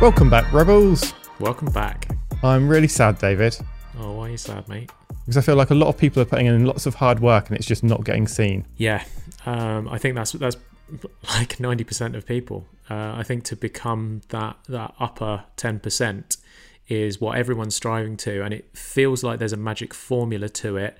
Welcome back, Rebels. Welcome back. I'm really sad, David, Oh, why are you sad, mate? because I feel like a lot of people are putting in lots of hard work and it's just not getting seen. Yeah, um, I think that's that's like ninety percent of people. Uh, I think to become that that upper ten percent is what everyone's striving to, and it feels like there's a magic formula to it.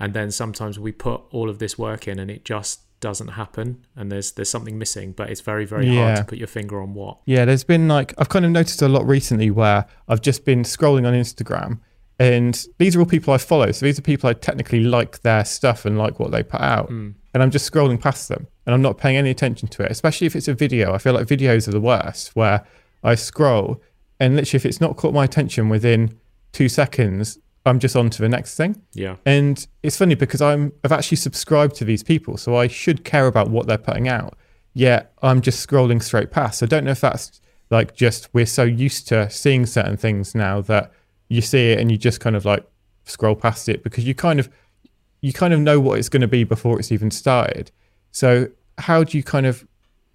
And then sometimes we put all of this work in, and it just doesn't happen, and there's there's something missing. But it's very very hard to put your finger on what. Yeah, there's been like, I've kind of noticed a lot recently where I've just been scrolling on Instagram and these are all people I follow. So these are people I technically like their stuff and like what they put out. Mm. And I'm just scrolling past them and I'm not paying any attention to it, especially if it's a video. I feel like videos are the worst where I scroll and literally if it's not caught my attention within two seconds, I'm just on to the next thing. Yeah, And it's funny because I'm I've actually subscribed to these people, so I should care about what they're putting out. Yet I'm just scrolling straight past. I don't know if that's like just we're so used to seeing certain things now that you see it and you just kind of like scroll past it because you kind of you kind of know what it's going to be before it's even started. So how do you kind of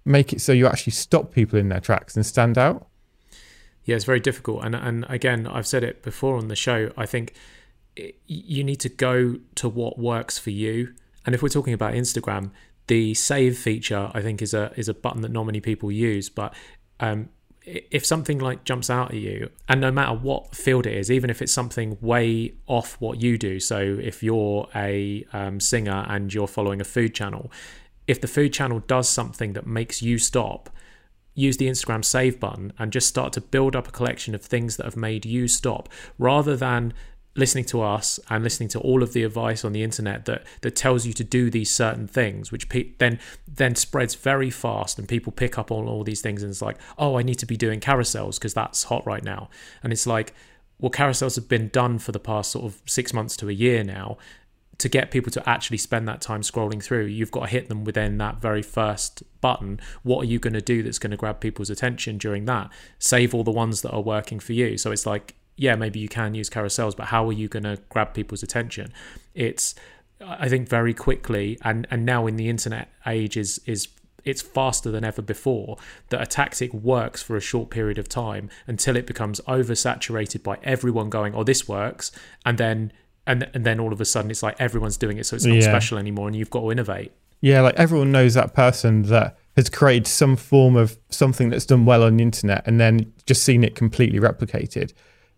make it so you actually stop people in their tracks and stand out? Yeah, it's very difficult, and and again, I've said it before on the show. I think you need to go to what works for you. And if we're talking about Instagram, the save feature, I think, is a is a button that not many people use. But um, if something like jumps out at you, and no matter what field it is, even if it's something way off what you do, so if you're a um, singer and you're following a food channel, if the food channel does something that makes you stop, use the Instagram save button and just start to build up a collection of things that have made you stop rather than listening to us and listening to all of the advice on the internet that that tells you to do these certain things which pe- then then spreads very fast and people pick up on all these things and it's like oh I need to be doing carousels because that's hot right now. And it's like well carousels have been done for the past sort of 6 months to a year now to get people to actually spend that time scrolling through, you've got to hit them within that very first button. What are you going to do that's going to grab people's attention during that? Save all the ones that are working for you. So it's like, yeah, maybe you can use carousels, but how are you going to grab people's attention? It's, I think, very quickly, and and now in the internet age is is it's faster than ever before that a tactic works for a short period of time until it becomes oversaturated by everyone going, oh, this works, and then and and then all of a sudden it's like everyone's doing it, so it's not Yeah. special anymore, and you've got to innovate. Yeah, like everyone knows that person that has created some form of something that's done well on the internet and then just seen it completely replicated.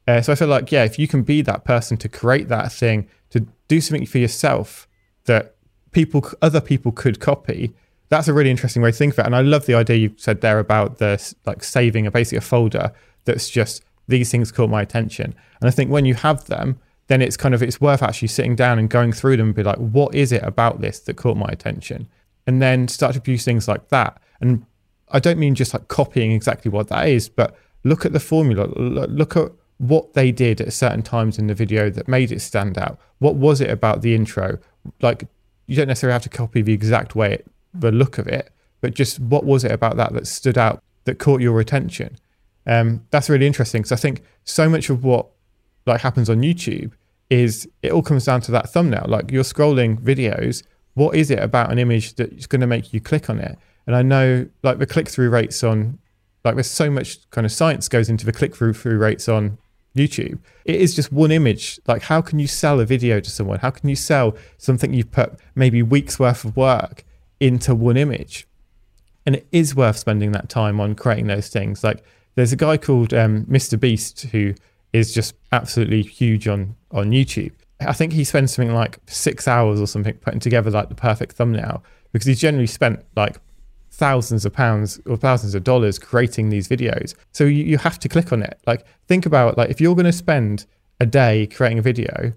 Uh, so I feel like, yeah, if you can be that person to create that thing, to do something for yourself that people, other people could copy, that's a really interesting way to think of it. And I love the idea you said there about the like saving a basically a folder that's just these things caught my attention. And I think when you have them, then it's kind of it's worth actually sitting down and going through them and be like, what is it about this that caught my attention? And then start to produce things like that. And I don't mean just like copying exactly what that is, but look at the formula. Look at what they did at certain times in the video that made it stand out. What was it about the intro? Like, you don't necessarily have to copy the exact way, it, the look of it, but just what was it about that that stood out that caught your attention? Um, that's really interesting because I think so much of what like happens on YouTube is it all comes down to that thumbnail. Like you're scrolling videos, what is it about an image that's going to make you click on it? And I know like the click through rates on like there's so much kind of science goes into the click through rates on YouTube. It is just one image. Like how can you sell a video to someone? How can you sell something you've put maybe weeks worth of work into one image? and it is worth spending that time on creating those things. Like there's a guy called um, Mr. Beast who is just absolutely huge on on YouTube. I think he spends something like six hours or something putting together like the perfect thumbnail because he's generally spent like thousands of pounds or thousands of dollars creating these videos. So you, you have to click on it. Like think about like if you're going to spend a day creating a video,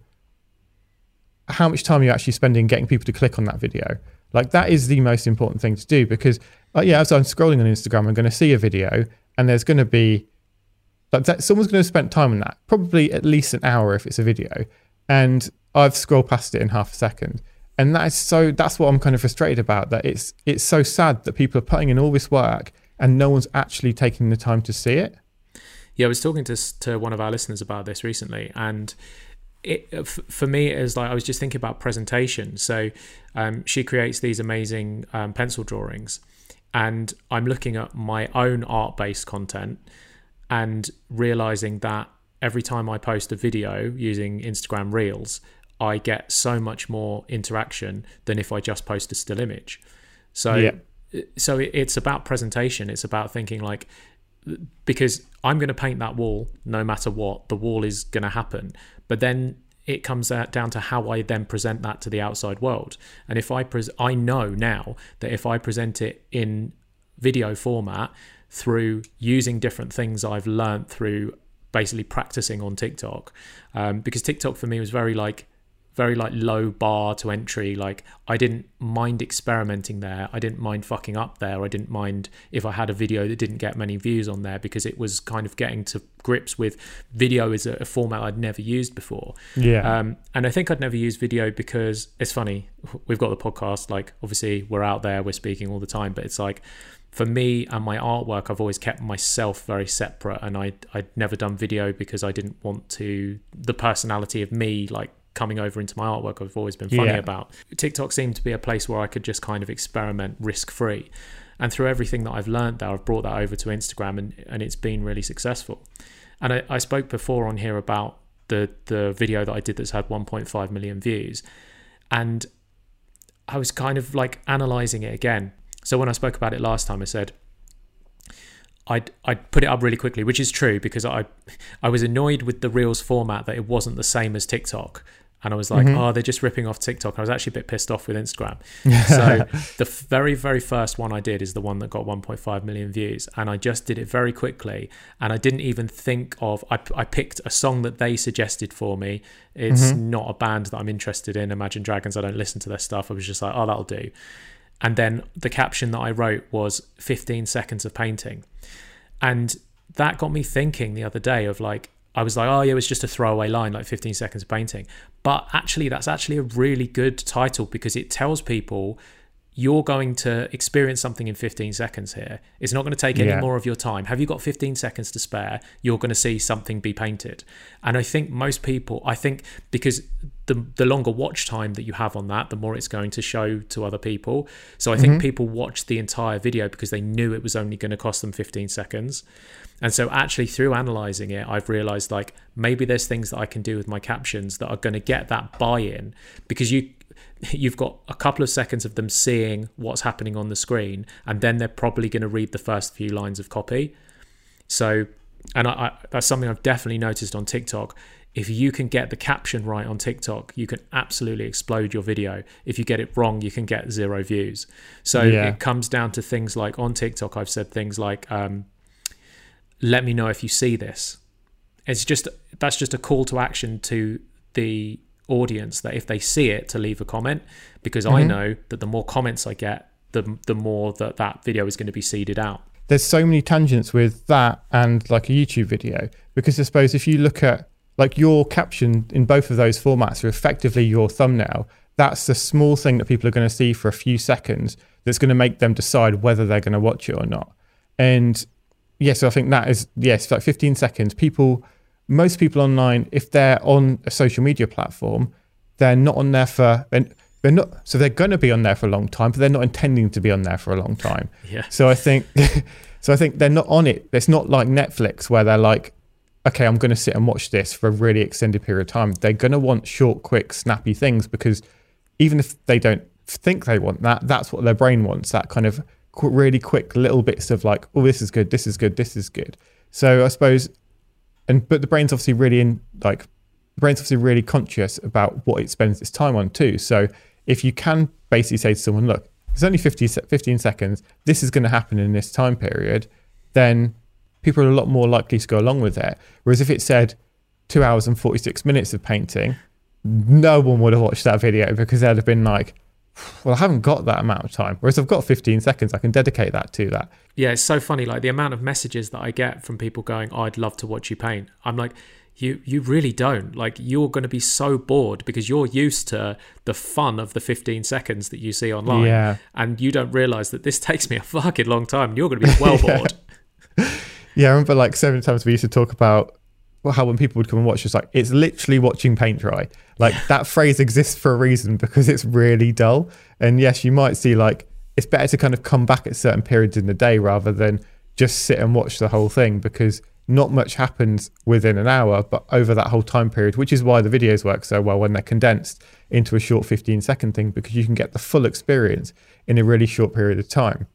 how much time are you actually spending getting people to click on that video? Like that is the most important thing to do because uh, yeah, as I'm scrolling on Instagram, I'm going to see a video and there's going to be like that, someone's going to spend time on that, probably at least an hour if it's a video, and I've scrolled past it in half a second. And that is so. That's what I'm kind of frustrated about. That it's it's so sad that people are putting in all this work and no one's actually taking the time to see it. Yeah, I was talking to to one of our listeners about this recently, and it for me is like I was just thinking about presentation. So um, she creates these amazing um, pencil drawings, and I'm looking at my own art based content, and realizing that every time I post a video using Instagram Reels, I get so much more interaction than if I just post a still image. So, Yeah. so it's about presentation. It's about thinking like, because I'm going to paint that wall no matter what, the wall is going to happen. But then it comes down to how I then present that to the outside world. And if I pres, I know now that if I present it in video format through using different things I've learned through basically practicing on TikTok, um, because TikTok for me was very like very like low bar to entry. Like I didn't mind experimenting there. I didn't mind fucking up there. I didn't mind if I had a video that didn't get many views on there because it was kind of getting to grips with video is a, a format I'd never used before. Yeah. Um, and I think I'd never use video because it's funny. We've got the podcast, like obviously we're out there, we're speaking all the time, but it's like for me and my artwork, I've always kept myself very separate, and I I'd never done video because I didn't want to the personality of me like coming over into my artwork. I've always been funny Yeah. about. TikTok seemed to be a place where I could just kind of experiment risk free. And through everything that I've learned there, I've brought that over to Instagram and, and it's been really successful. And I, I spoke before on here about the the video that I did that's had 1.5 million views. And I was kind of like analyzing it again. So when I spoke about it last time, I said I'd I'd put it up really quickly, which is true because I I was annoyed with the Reels format that it wasn't the same as TikTok. And I was like, mm-hmm. oh, they're just ripping off TikTok. I was actually a bit pissed off with Instagram. so the very, very first one I did is the one that got 1.5 million views. And I just did it very quickly. And I didn't even think of, I, I picked a song that they suggested for me. It's mm-hmm. not a band that I'm interested in, Imagine Dragons. I don't listen to their stuff. I was just like, oh, that'll do. And then the caption that I wrote was 15 seconds of painting. And that got me thinking the other day of like, I was like, oh, yeah, it was just a throwaway line, like 15 seconds of painting. But actually, that's actually a really good title because it tells people you're going to experience something in 15 seconds here. It's not going to take any Yeah. more of your time. Have you got 15 seconds to spare? You're going to see something be painted. And I think most people, I think because the the longer watch time that you have on that, the more it's going to show to other people. So I think mm-hmm. people watched the entire video because they knew it was only going to cost them 15 seconds. And so actually through analyzing it, I've realized like maybe there's things that I can do with my captions that are going to get that buy-in because you you've got a couple of seconds of them seeing what's happening on the screen and then they're probably going to read the first few lines of copy. So and I, I that's something I've definitely noticed on TikTok. If you can get the caption right on TikTok, you can absolutely explode your video. If you get it wrong, you can get zero views. So Yeah. it comes down to things like on TikTok, I've said things like, um, let me know if you see this. It's just that's just a call to action to the audience that if they see it to leave a comment because I mm-hmm. know that the more comments I get the the more that that video is going to be seeded out. there's so many tangents with that and like a YouTube video because I suppose if you look at like your caption in both of those formats are effectively your thumbnail. That's the small thing that people are going to see for a few seconds that's going to make them decide whether they're going to watch it or not. And yes, I think that is yes, like 15 seconds. People, most people online, if they're on a social media platform, they're not on there for they're, they're not so they're going to be on there for a long time, but they're not intending to be on there for a long time. Yeah. So I think, so I think they're not on it. It's not like Netflix where they're like, okay, I'm going to sit and watch this for a really extended period of time. They're going to want short, quick, snappy things because even if they don't think they want that, that's what their brain wants. That kind of really quick little bits of like, oh, this is good, this is good, this is good. So I suppose, and but the brain's obviously really in like, the brain's obviously really conscious about what it spends its time on too. So if you can basically say to someone, look, it's only 50, 15 seconds, this is going to happen in this time period, then people are a lot more likely to go along with it. Whereas if it said two hours and 46 minutes of painting, no one would have watched that video because they'd have been like, well, I haven't got that amount of time. Whereas I've got 15 seconds, I can dedicate that to that. Yeah, it's so funny. Like the amount of messages that I get from people going, oh, "I'd love to watch you paint." I'm like, you you really don't. Like you're going to be so bored because you're used to the fun of the 15 seconds that you see online, Yeah. and you don't realize that this takes me a fucking long time. and You're going to be well bored. Yeah, I remember like so many times we used to talk about how when people would come and watch, it's like it's literally watching paint dry. Like that phrase exists for a reason because it's really dull. And yes, you might see like it's better to kind of come back at certain periods in the day rather than just sit and watch the whole thing because not much happens within an hour, but over that whole time period, which is why the videos work so well when they're condensed into a short 15 second thing, because you can get the full experience in a really short period of time.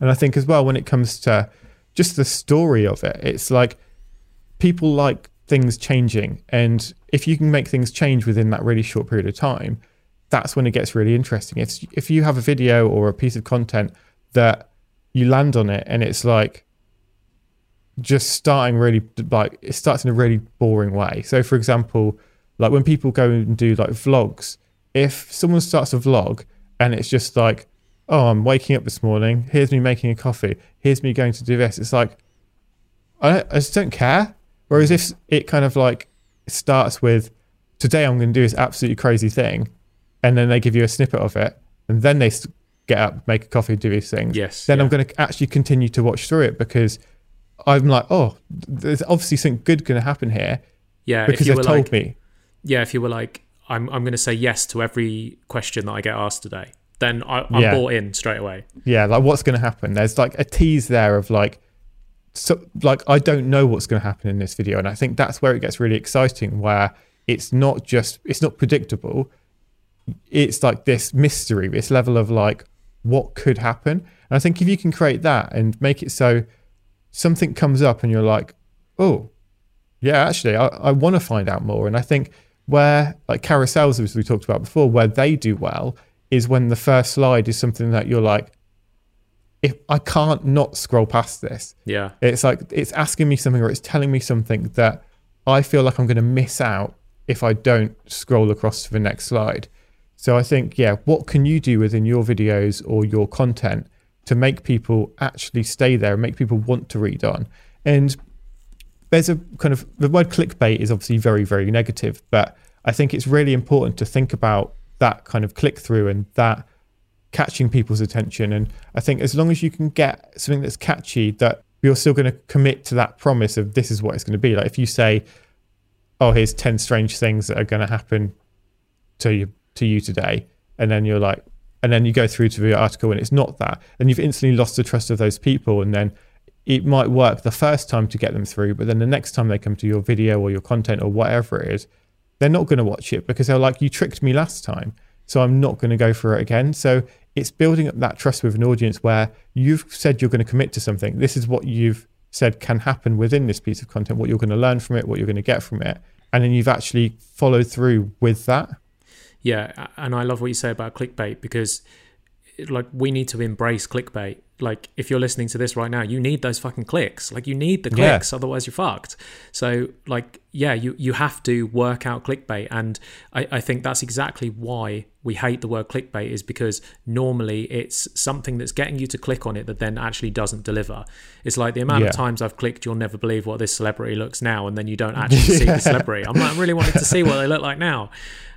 And I think as well, when it comes to just the story of it, it's like people like things changing. And if you can make things change within that really short period of time, that's when it gets really interesting. If, if you have a video or a piece of content that you land on it and it's like, just starting really like it starts in a really boring way. So for example, like when people go and do like vlogs, if someone starts a vlog and it's just like, oh, I'm waking up this morning, here's me making a coffee, here's me going to do this, it's like I, I just don't care. Whereas if it kind of like starts with today I'm going to do this absolutely crazy thing, and then they give you a snippet of it, and then they get up, make a coffee, do these things. Yes. Then yeah. I'm going to actually continue to watch through it because I'm like, oh, there's obviously something good going to happen here. Yeah, because they've told like, me. Yeah, if you were like, I'm, I'm going to say yes to every question that I get asked today, then I, am Yeah. bought in straight away. Yeah, like what's going to happen? There's like a tease there of like, so like I don't know what's going to happen in this video, and I think that's where it gets really exciting. Where it's not just it's not predictable. It's like this mystery, this level of like what could happen. And I think if you can create that and make it so something comes up and you're like, oh, yeah, actually, I, I want to find out more. And I think where like carousels, as we talked about before, where they do well is when the first slide is something that you're like, if I can't not scroll past this. Yeah. It's like it's asking me something or it's telling me something that I feel like I'm going to miss out if I don't scroll across to the next slide. So I think, yeah, what can you do within your videos or your content to make people actually stay there and make people want to read on? And there's a kind of the word clickbait is obviously very, very negative, but I think it's really important to think about that kind of click through and that catching people's attention. And I think as long as you can get something that's catchy, that you're still going to commit to that promise of this is what it's going to be. Like if you say, "Oh, here's ten strange things that are going to happen to you to you today," and then you're like, and then you go through to the article and it's not that, and you've instantly lost the trust of those people, and then it might work the first time to get them through, but then the next time they come to your video or your content or whatever it is, they're not going to watch it because they're like, you tricked me last time. So I'm not going to go for it again. So it's building up that trust with an audience where you've said you're going to commit to something. This is what you've said can happen within this piece of content, what you're going to learn from it, what you're going to get from it. And then you've actually followed through with that. Yeah, and I love what you say about clickbait because like we need to embrace clickbait. Like if you're listening to this right now, you need those fucking clicks. Like you need the Yeah. clicks, otherwise you're fucked. So like yeah, you you have to work out clickbait, and I, I think that's exactly why we hate the word clickbait is because normally it's something that's getting you to click on it that then actually doesn't deliver. It's like the amount Yeah. of times I've clicked, you'll never believe what this celebrity looks now, and then you don't actually see the celebrity. I'm like, I really wanted to see what they look like now.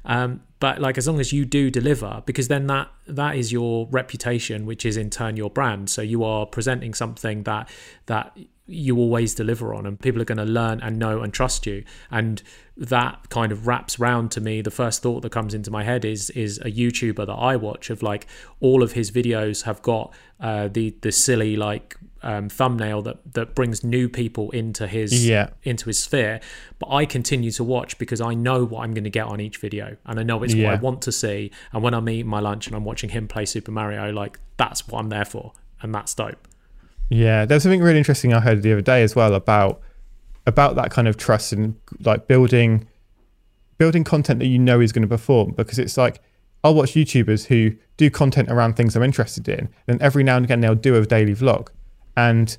Um, but like as long as you do deliver because then that that is your reputation which is in turn your brand so you are presenting something that that you always deliver on and people are going to learn and know and trust you. And that kind of wraps round to me the first thought that comes into my head is is a youtuber that i watch of like all of his videos have got uh, the the silly like um, thumbnail that that brings new people into his Yeah. into his sphere. But i continue to watch because i know what i'm going to get on each video and i know it's what i want to see. And when i'm eating my lunch and i'm watching him play super mario like that's what i'm there for and that's dope Yeah, there's something really interesting I heard the other day as well about about that kind of trust and like building building content that you know is going to perform because it's like I'll watch YouTubers who do content around things I'm interested in, and every now and again they'll do a daily vlog, and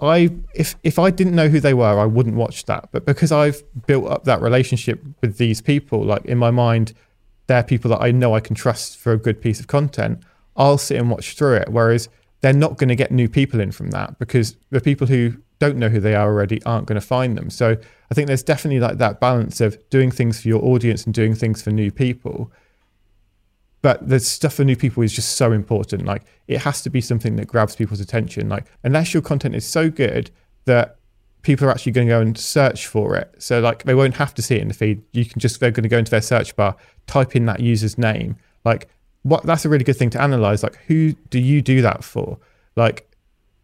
I if if I didn't know who they were, I wouldn't watch that. But because I've built up that relationship with these people, like in my mind, they're people that I know I can trust for a good piece of content. I'll sit and watch through it. Whereas they're not going to get new people in from that because the people who don't know who they are already aren't going to find them. So I think there's definitely like that balance of doing things for your audience and doing things for new people. But the stuff for new people is just so important. Like it has to be something that grabs people's attention. Like unless your content is so good that people are actually going to go and search for it. So like they won't have to see it in the feed. You can just they're going to go into their search bar, type in that user's name. Like what that's a really good thing to analyze. Like who do you do that for? Like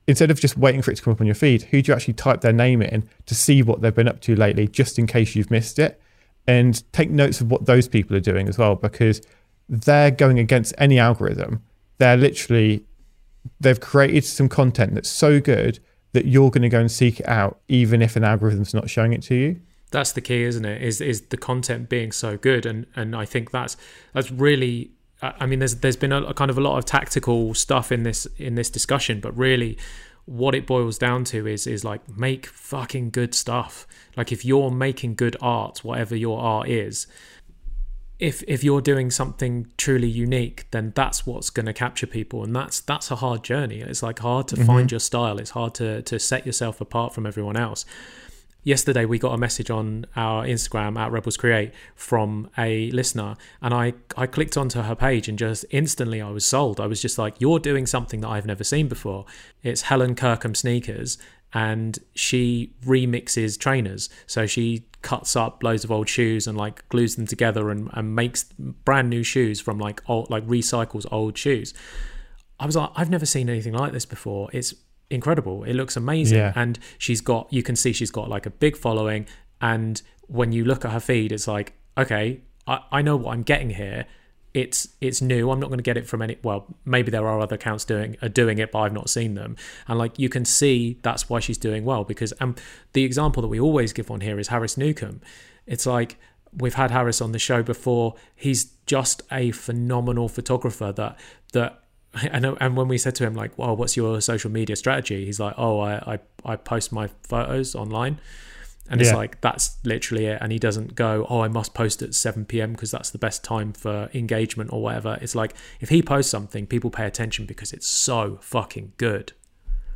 instead of just waiting for it to come up on your feed, who do you actually type their name in to see what they've been up to lately, just in case you've missed it? And take notes of what those people are doing as well, because they're going against any algorithm. They're literally, they've created some content that's so good that you're going to go and seek it out, even if an algorithm's not showing it to you. That's the key, isn't it? Is is the content being so good, and and I think that's that's really. I mean, there's there's been a, a kind of a lot of tactical stuff in this in this discussion, but really, what it boils down to is is like make fucking good stuff. Like if you're making good art, whatever your art is, if if you're doing something truly unique, then that's what's going to capture people, and that's that's a hard journey. It's like hard to mm-hmm. find your style. It's hard to to set yourself apart from everyone else yesterday we got a message on our Instagram at Rebels Create from a listener, and I I clicked onto her page and just instantly I was sold. I was just like, "You're doing something that I've never seen before." It's Helen Kirkham sneakers, and she remixes trainers. So she cuts up loads of old shoes and like glues them together and, and makes brand new shoes from like old like recycles old shoes. I was like, I've never seen anything like this before. It's incredible. It looks amazing. Yeah. And she's got, you can see she's got like a big following. And when you look at her feed, it's like, okay, I, I know what I'm getting here. It's it's new. I'm not going to get it from any. Well, maybe there are other accounts doing are doing it, but I've not seen them. And like you can see, that's why she's doing well. Because And the example that we always give on here is Harris Nukem. It's like we've had Harris on the show before. He's just a phenomenal photographer that that and uh, and when we said to him like, "Well, what's your social media strategy?" He's like, "Oh, I I, I post my photos online." And yeah. it's like that's literally it. And he doesn't go, "Oh, I must post at 7 p.m. because that's the best time for engagement or whatever." It's like if he posts something, people pay attention because it's so fucking good.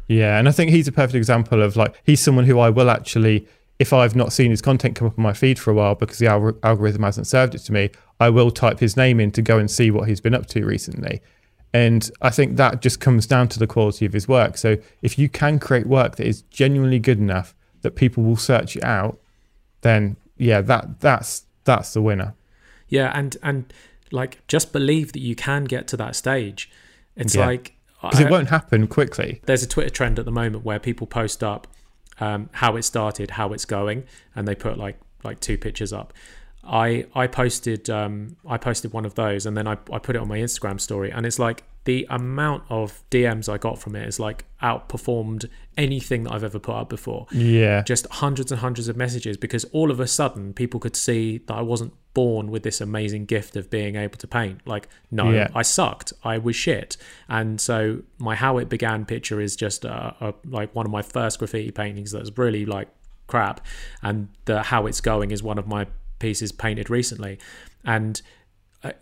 Yeah, and I think he's a perfect example of like he's someone who I will actually if I've not seen his content come up on my feed for a while because the algorithm hasn't served it to me, I will type his name in to go and see what he's been up to recently. And I think that just comes down to the quality of his work. So if you can create work that is genuinely good enough that people will search it out, then yeah, that that's that's the winner. Yeah, and and like just believe that you can get to that stage. It's yeah. like because it won't happen quickly. There's a Twitter trend at the moment where people post up um, how it started, how it's going, and they put like like two pictures up. I I posted um, I posted one of those and then I, I put it on my Instagram story and it's like the amount of DMs I got from it is like outperformed anything that I've ever put up before. Yeah. Just hundreds and hundreds of messages because all of a sudden people could see that I wasn't born with this amazing gift of being able to paint. Like, no, yeah. I sucked. I was shit. And so my how it began picture is just a, a, like one of my first graffiti paintings that's really like crap. And the how it's going is one of my pieces painted recently, and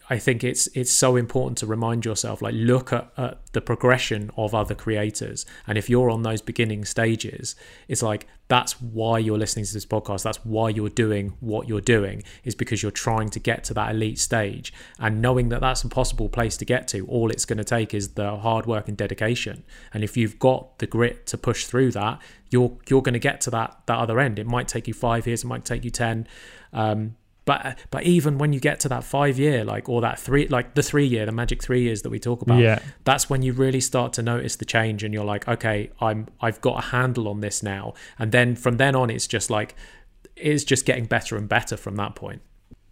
I think it's it's so important to remind yourself like look at, at, the progression of other creators. And if you're on those beginning stages it's like that's why you're listening to this podcast. That's why you're doing what you're doing is because you're trying to get to that elite stage. And knowing that that's a possible place to get to all it's going to take is the hard work and dedication. And if you've got the grit to push through that you're you're going to get to that that other end. It might take you 5 years it might take you 10 um, but but even when you get to that five year like or that three like the three year the magic three years that we talk about yeah. that's when you really start to notice the change and you're like okay i'm i've got a handle on this now. And then from then on it's just like it's just getting better and better from that point.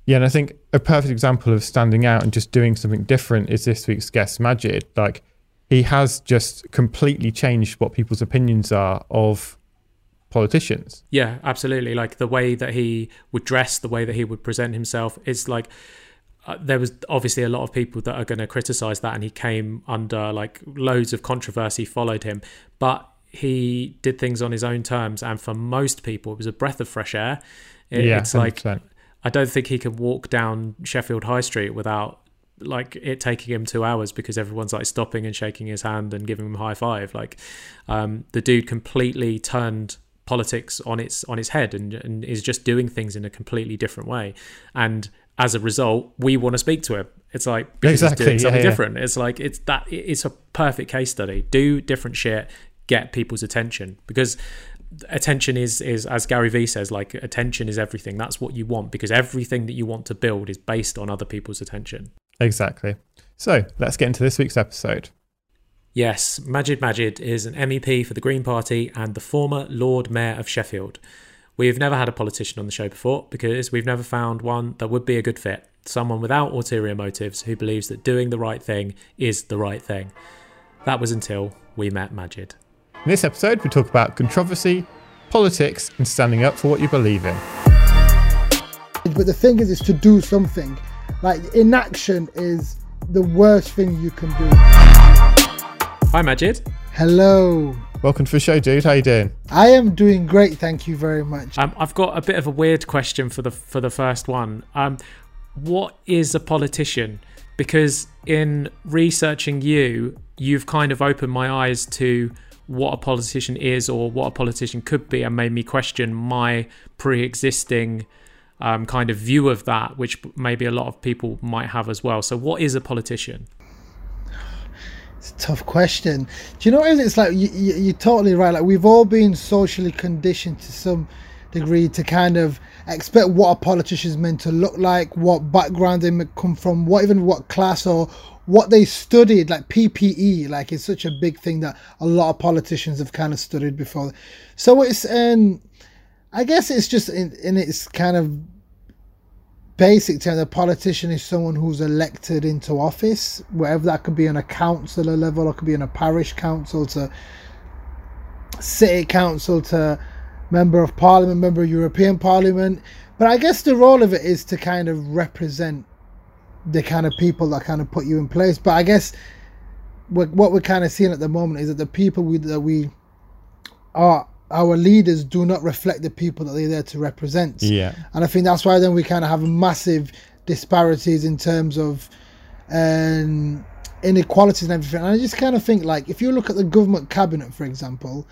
Yeah and i think a perfect example of standing out and just doing something different is this week's guest Magid. Like he has just completely changed what people's opinions are of politicians. Yeah, absolutely. Like the way that he would dress, the way that he would present himself. It's like uh, there was obviously a lot of people that are going to criticize that, and he came under like loads of controversy followed him, but he did things on his own terms, and for most people, it was a breath of fresh air. It, yeah, it's 100%. like I don't think he could walk down Sheffield High Street without like it taking him two hours because everyone's like stopping and shaking his hand and giving him a high five. Like um, the dude completely turned politics on its on its head and, and is just doing things in a completely different way. And as a result we want to speak to him. It's like because exactly, doing something yeah, yeah. different. It's like it's that it's a perfect case study. Do different shit get people's attention. Because attention is is as Gary Vee says like attention is everything. That's what you want because everything that you want to build is based on other people's attention. Exactly. So let's get into this week's episode Yes, Magid Magid is an MEP for the Green Party and the former Lord Mayor of Sheffield. We've never had a politician on the show before because we've never found one that would be a good fit. Someone without ulterior motives who believes that doing the right thing is the right thing. That was until we met Magid. In this episode, we talk about controversy, politics, and standing up for what you believe in. But the thing is, is to do something. Like inaction is the worst thing you can do. Hi, Magid. Hello. Welcome to the show, dude. How you doing? I am doing great, thank you very much. Um, I've got a bit of a weird question for the for the first one. Um, what is a politician? Because in researching you, you've kind of opened my eyes to what a politician is or what a politician could be, and made me question my pre-existing um, kind of view of that, which maybe a lot of people might have as well. So, what is a politician? It's a tough question. Do you know what? It's like you, you, you're totally right. Like we've all been socially conditioned to some degree to kind of expect what a politician is meant to look like, what background they come from, what even what class or what they studied, like PPE, like it's such a big thing that a lot of politicians have kind of studied before. So it's um I guess it's just in, in its kind of basic term, a politician is someone who's elected into office, wherever that could be on a councillor level, or could be on a parish council, to city council, to member of parliament, member of European Parliament. But I guess the role of it is to kind of represent the kind of people that kind of put you in place. But I guess what we're kind of seeing at the moment is that the people we, that we are our leaders do not reflect the people that they're there to represent. Yeah. And I think that's why then we kind of have massive disparities in terms of um, inequalities and everything. And I just kind of think like if you look at the government cabinet, for example,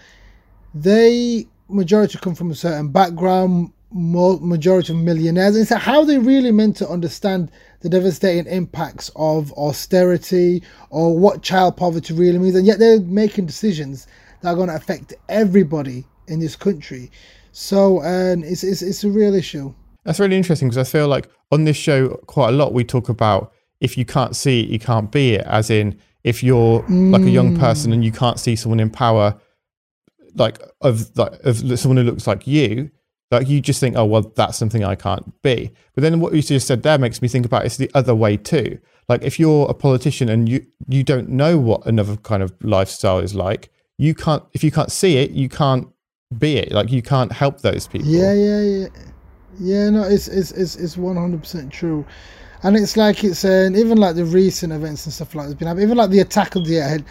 they majority come from a certain background, majority of millionaires. And so how they really meant to understand the devastating impacts of austerity or what child poverty really means, and yet they're making decisions that are going to affect everybody in this country. So um, it's, it's, it's a real issue. That's really interesting because I feel like on this show quite a lot we talk about if you can't see it, you can't be it. As in, if you're mm. like a young mm. person and you can't see someone in power, like of like of someone who looks like you, like you just think, oh well, that's something I can't be. But then what you just said there makes me think about it's the other way too. Like if you're a politician and you you don't know what another kind of lifestyle is like, you can't if you can't see it, you can't be it. Like you can't help those people. Yeah, yeah, yeah, yeah. No, it's it's it's it's one hundred percent true, and it's like it's uh, even like the recent events and stuff like that's been happening. Even like the attack on the head,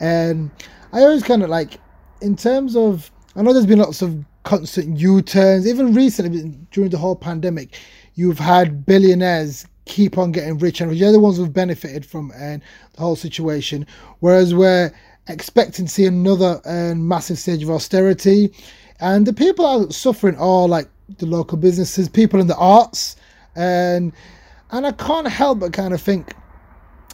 and I always kind of like in terms of I know there's been lots of constant U-turns. Even recently during the whole pandemic, you've had billionaires keep on getting rich and You're the ones who've benefited from uh, the whole situation, whereas we're expecting to see another uh, massive stage of austerity. And the people are suffering are like the local businesses, people in the arts, and and I can't help but kind of think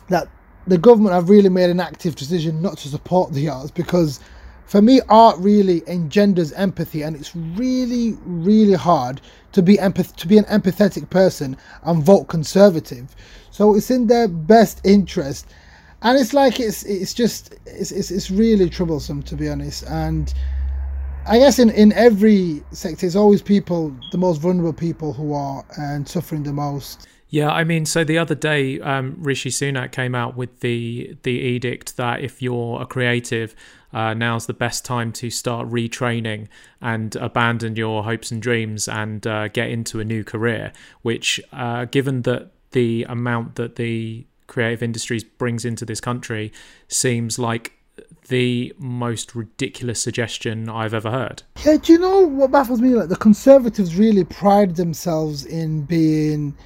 that the government have really made an active decision not to support the arts because for me art really engenders empathy and it's really really hard to be empath- to be an empathetic person and vote conservative so it's in their best interest and it's like it's it's just it's, it's it's really troublesome to be honest and i guess in in every sector there's always people the most vulnerable people who are and suffering the most yeah, I mean, so the other day, um, Rishi Sunak came out with the the edict that if you're a creative, uh, now's the best time to start retraining and abandon your hopes and dreams and uh, get into a new career. Which, uh, given that the amount that the creative industries brings into this country seems like the most ridiculous suggestion I've ever heard. Yeah, do you know what baffles me? Like the Conservatives really pride themselves in being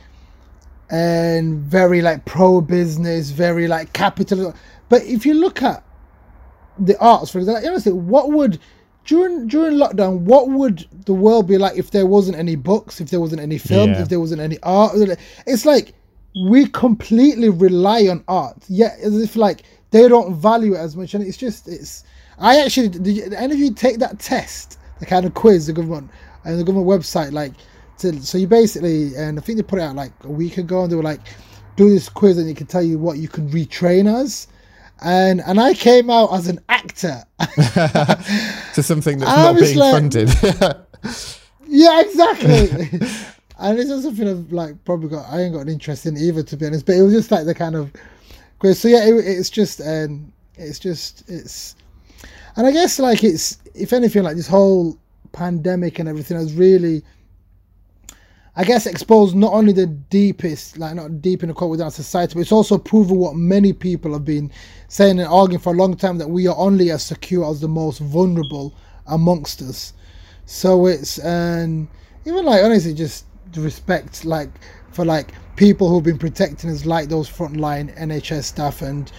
and very like pro business, very like capital. But if you look at the arts, for example, honestly, what would during during lockdown, what would the world be like if there wasn't any books, if there wasn't any films, yeah. if there wasn't any art? It's like we completely rely on art, yet as if like they don't value it as much. And it's just it's. I actually did, you, any of you take that test, the kind of quiz the government and the government website like. To, so you basically, and I think they put it out like a week ago, and they were like, do this quiz and it can tell you what you can retrain as. and and I came out as an actor to something that's not being like, funded. yeah, exactly. and it's just something I've like probably got. I ain't got an interest in either, to be honest. But it was just like the kind of. So yeah, it, it's just um, it's just it's, and I guess like it's if anything like this whole pandemic and everything has really I guess exposed not only the deepest, like not deep in the core within our society, but it's also proven what many people have been saying and arguing for a long time that we are only as secure as the most vulnerable amongst us. So it's and even like honestly just respect like for like people who've been protecting us like those frontline NHS staff and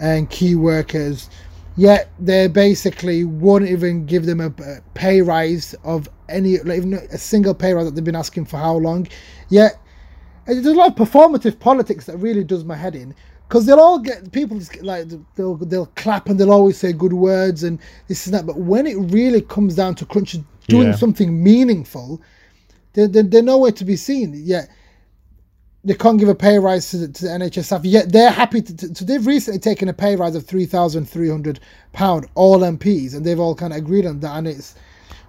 and key workers yet they basically won't even give them a pay rise of any, like even a single pay rise that they've been asking for how long. Yet there's a lot of performative politics that really does my head in because they'll all get people just like they'll they'll clap and they'll always say good words and this and that. But when it really comes down to crunch doing yeah. something meaningful, they're, they're, they're nowhere to be seen. Yet they can't give a pay rise to the, to the NHS staff. Yet they're happy to, to, So they've recently taken a pay rise of three thousand three hundred pound, all MPs, and they've all kind of agreed on that. And it's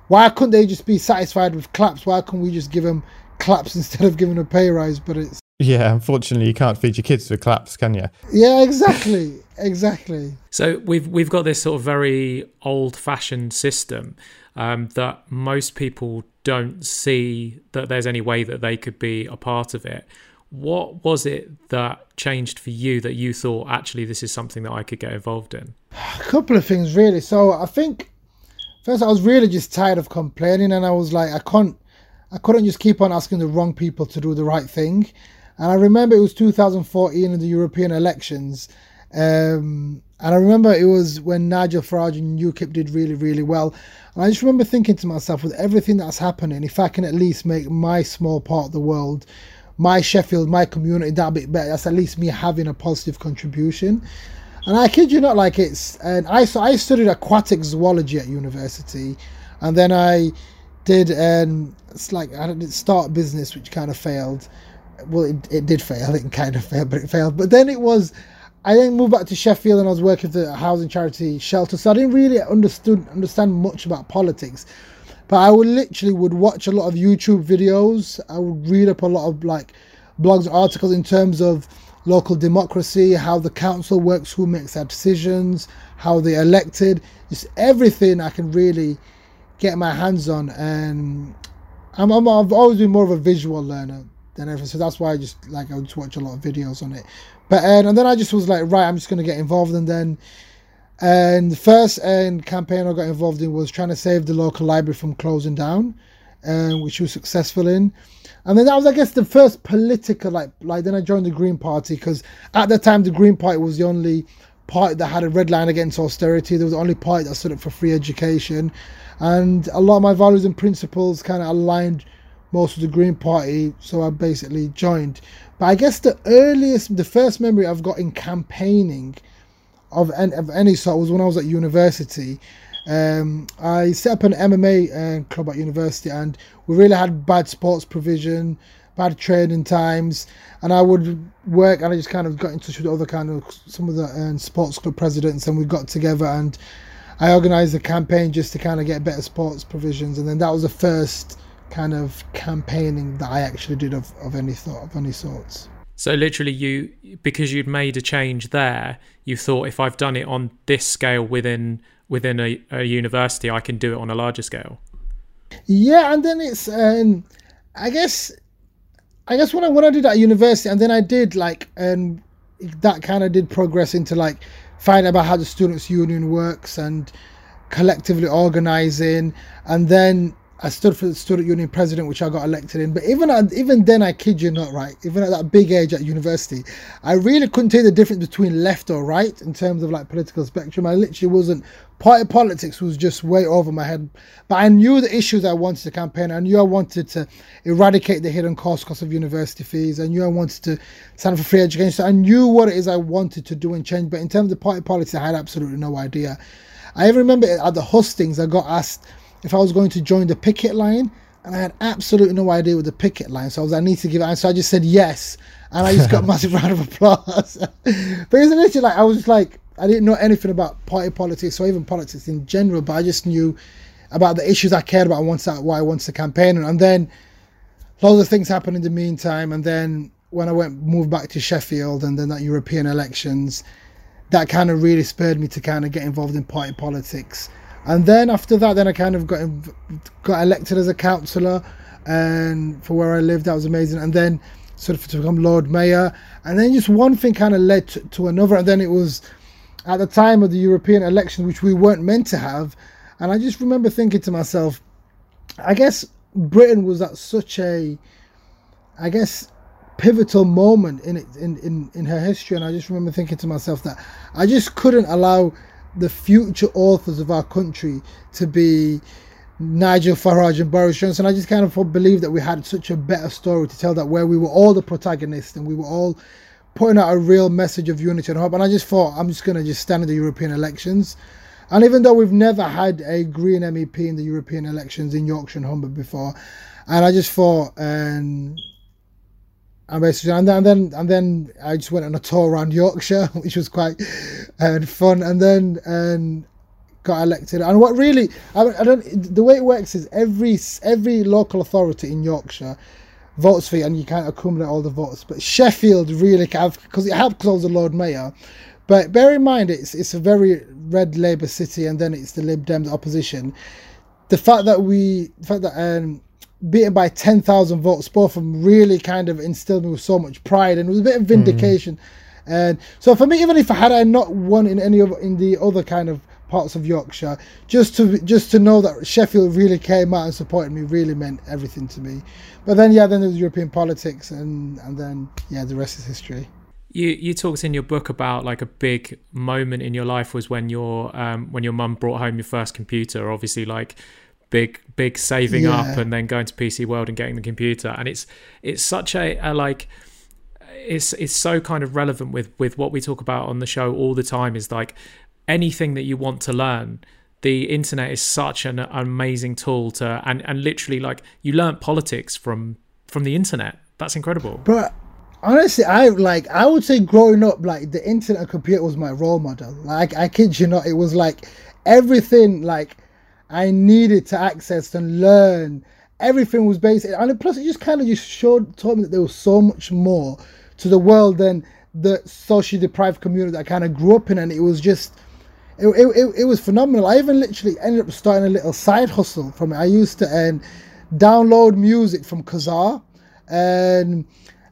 why couldn't they just be satisfied with claps? Why can't we just give them claps instead of giving a pay rise? But it's yeah, unfortunately, you can't feed your kids with claps, can you? Yeah, exactly, exactly. So we've we've got this sort of very old-fashioned system um, that most people don't see that there's any way that they could be a part of it what was it that changed for you that you thought actually this is something that I could get involved in? A couple of things really. So I think first I was really just tired of complaining and I was like I can't I couldn't just keep on asking the wrong people to do the right thing. And I remember it was 2014 in the European elections. Um, and I remember it was when Nigel Farage and UKIP did really, really well. And I just remember thinking to myself, with everything that's happening, if I can at least make my small part of the world my Sheffield, my community that bit better. That's at least me having a positive contribution. And I kid you not, like it's and I so I studied aquatic zoology at university, and then I did um it's like I did start business which kind of failed. Well, it, it did fail. It kind of failed, but it failed. But then it was. I then moved back to Sheffield and I was working for a housing charity shelter, so I didn't really understood understand much about politics. But I would literally would watch a lot of YouTube videos. I would read up a lot of like blogs, articles in terms of local democracy, how the council works, who makes their decisions, how they're elected, just everything I can really get my hands on. And I'm, I'm I've always been more of a visual learner than everything, so that's why I just like I just watch a lot of videos on it. But and then I just was like, right, I'm just gonna get involved, and then and the first um, campaign I got involved in was trying to save the local library from closing down, um, which was successful in. And then that was, I guess, the first political like like. Then I joined the Green Party because at the time the Green Party was the only party that had a red line against austerity. There was the only party that stood up for free education, and a lot of my values and principles kind of aligned most of the Green Party. So I basically joined. But I guess the earliest, the first memory I've got in campaigning of, of any sort was when I was at university. Um, I set up an MMA uh, club at university, and we really had bad sports provision, bad training times, and I would work, and I just kind of got in touch with other kind of some of the uh, sports club presidents, and we got together, and I organised a campaign just to kind of get better sports provisions, and then that was the first kind of campaigning that I actually did of, of any thought of any sorts. So literally, you because you'd made a change there, you thought if I've done it on this scale within within a, a university, I can do it on a larger scale. Yeah, and then it's um, I guess I guess when I when I did at university, and then I did like um, that kind of did progress into like finding about how the students' union works and collectively organizing, and then I stood for the student union president, which I got elected in. But even at, even then, I kid you not, right? Even at that big age at university, I really couldn't tell the difference between left or right in terms of like political spectrum. I literally wasn't. Party politics was just way over my head. But I knew the issues I wanted to campaign. I knew I wanted to eradicate the hidden cost cost of university fees. I knew I wanted to stand for free education. So I knew what it is I wanted to do and change. But in terms of party politics, I had absolutely no idea. I even remember at the hustings, I got asked if I was going to join the picket line, and I had absolutely no idea what the picket line. So I was, I need to give it. So I just said yes, and I just got a massive round of applause. but it's literally like I was just like, I didn't know anything about party politics or even politics in general, but I just knew about the issues I cared about once that why I wanted to campaign and then loads of things happened in the meantime and then when I went moved back to Sheffield and then that European elections that kind of really spurred me to kind of get involved in party politics and then after that then I kind of got got elected as a councillor and for where I lived that was amazing. And then sort of to become Lord Mayor. And then just one thing kind of led to, to another. And then it was at the time of the European election which we weren't meant to have. And I just remember thinking to myself, I guess Britain was at such a, I guess, pivotal moment in it in, in, in her history. And I just remember thinking to myself that I just couldn't allow the future authors of our country to be Nigel Farage and Boris Johnson. I just kind of believe that we had such a better story to tell that where we were all the protagonists and we were all putting out a real message of unity and hope. And I just thought I'm just going to just stand in the European elections and even though we've never had a Green MEP in the European elections in Yorkshire and Humber before, and I just thought, um, and basically, and then, and then and then I just went on a tour around Yorkshire, which was quite uh, fun, and then and got elected. And what really, I, I don't, the way it works is every every local authority in Yorkshire votes for you, and you can't accumulate all the votes. But Sheffield really, can because it helped was the Lord Mayor. But bear in mind, it's it's a very red Labour city, and then it's the Lib Dems opposition. The fact that we, the fact that um, beaten by ten thousand votes, both of them really kind of instilled me with so much pride, and it was a bit of vindication. Mm. And so for me, even if I had I not won in any of in the other kind of parts of Yorkshire, just to just to know that Sheffield really came out and supported me really meant everything to me. But then yeah, then there was European politics, and and then yeah, the rest is history you you talked in your book about like a big moment in your life was when your um when your mum brought home your first computer obviously like big big saving yeah. up and then going to PC World and getting the computer and it's it's such a, a like it's it's so kind of relevant with with what we talk about on the show all the time is like anything that you want to learn the internet is such an amazing tool to and and literally like you learn politics from from the internet that's incredible but honestly, I like I would say growing up, like the internet and computer was my role model. Like I kid you not, it was like everything like I needed to access and learn. Everything was basic, and plus it just kind of just showed told me that there was so much more to the world than the socially deprived community that I kind of grew up in, and it was just. It, it, it, was phenomenal. I even literally ended up starting a little side hustle from it. I used to um, download music from Kazaa and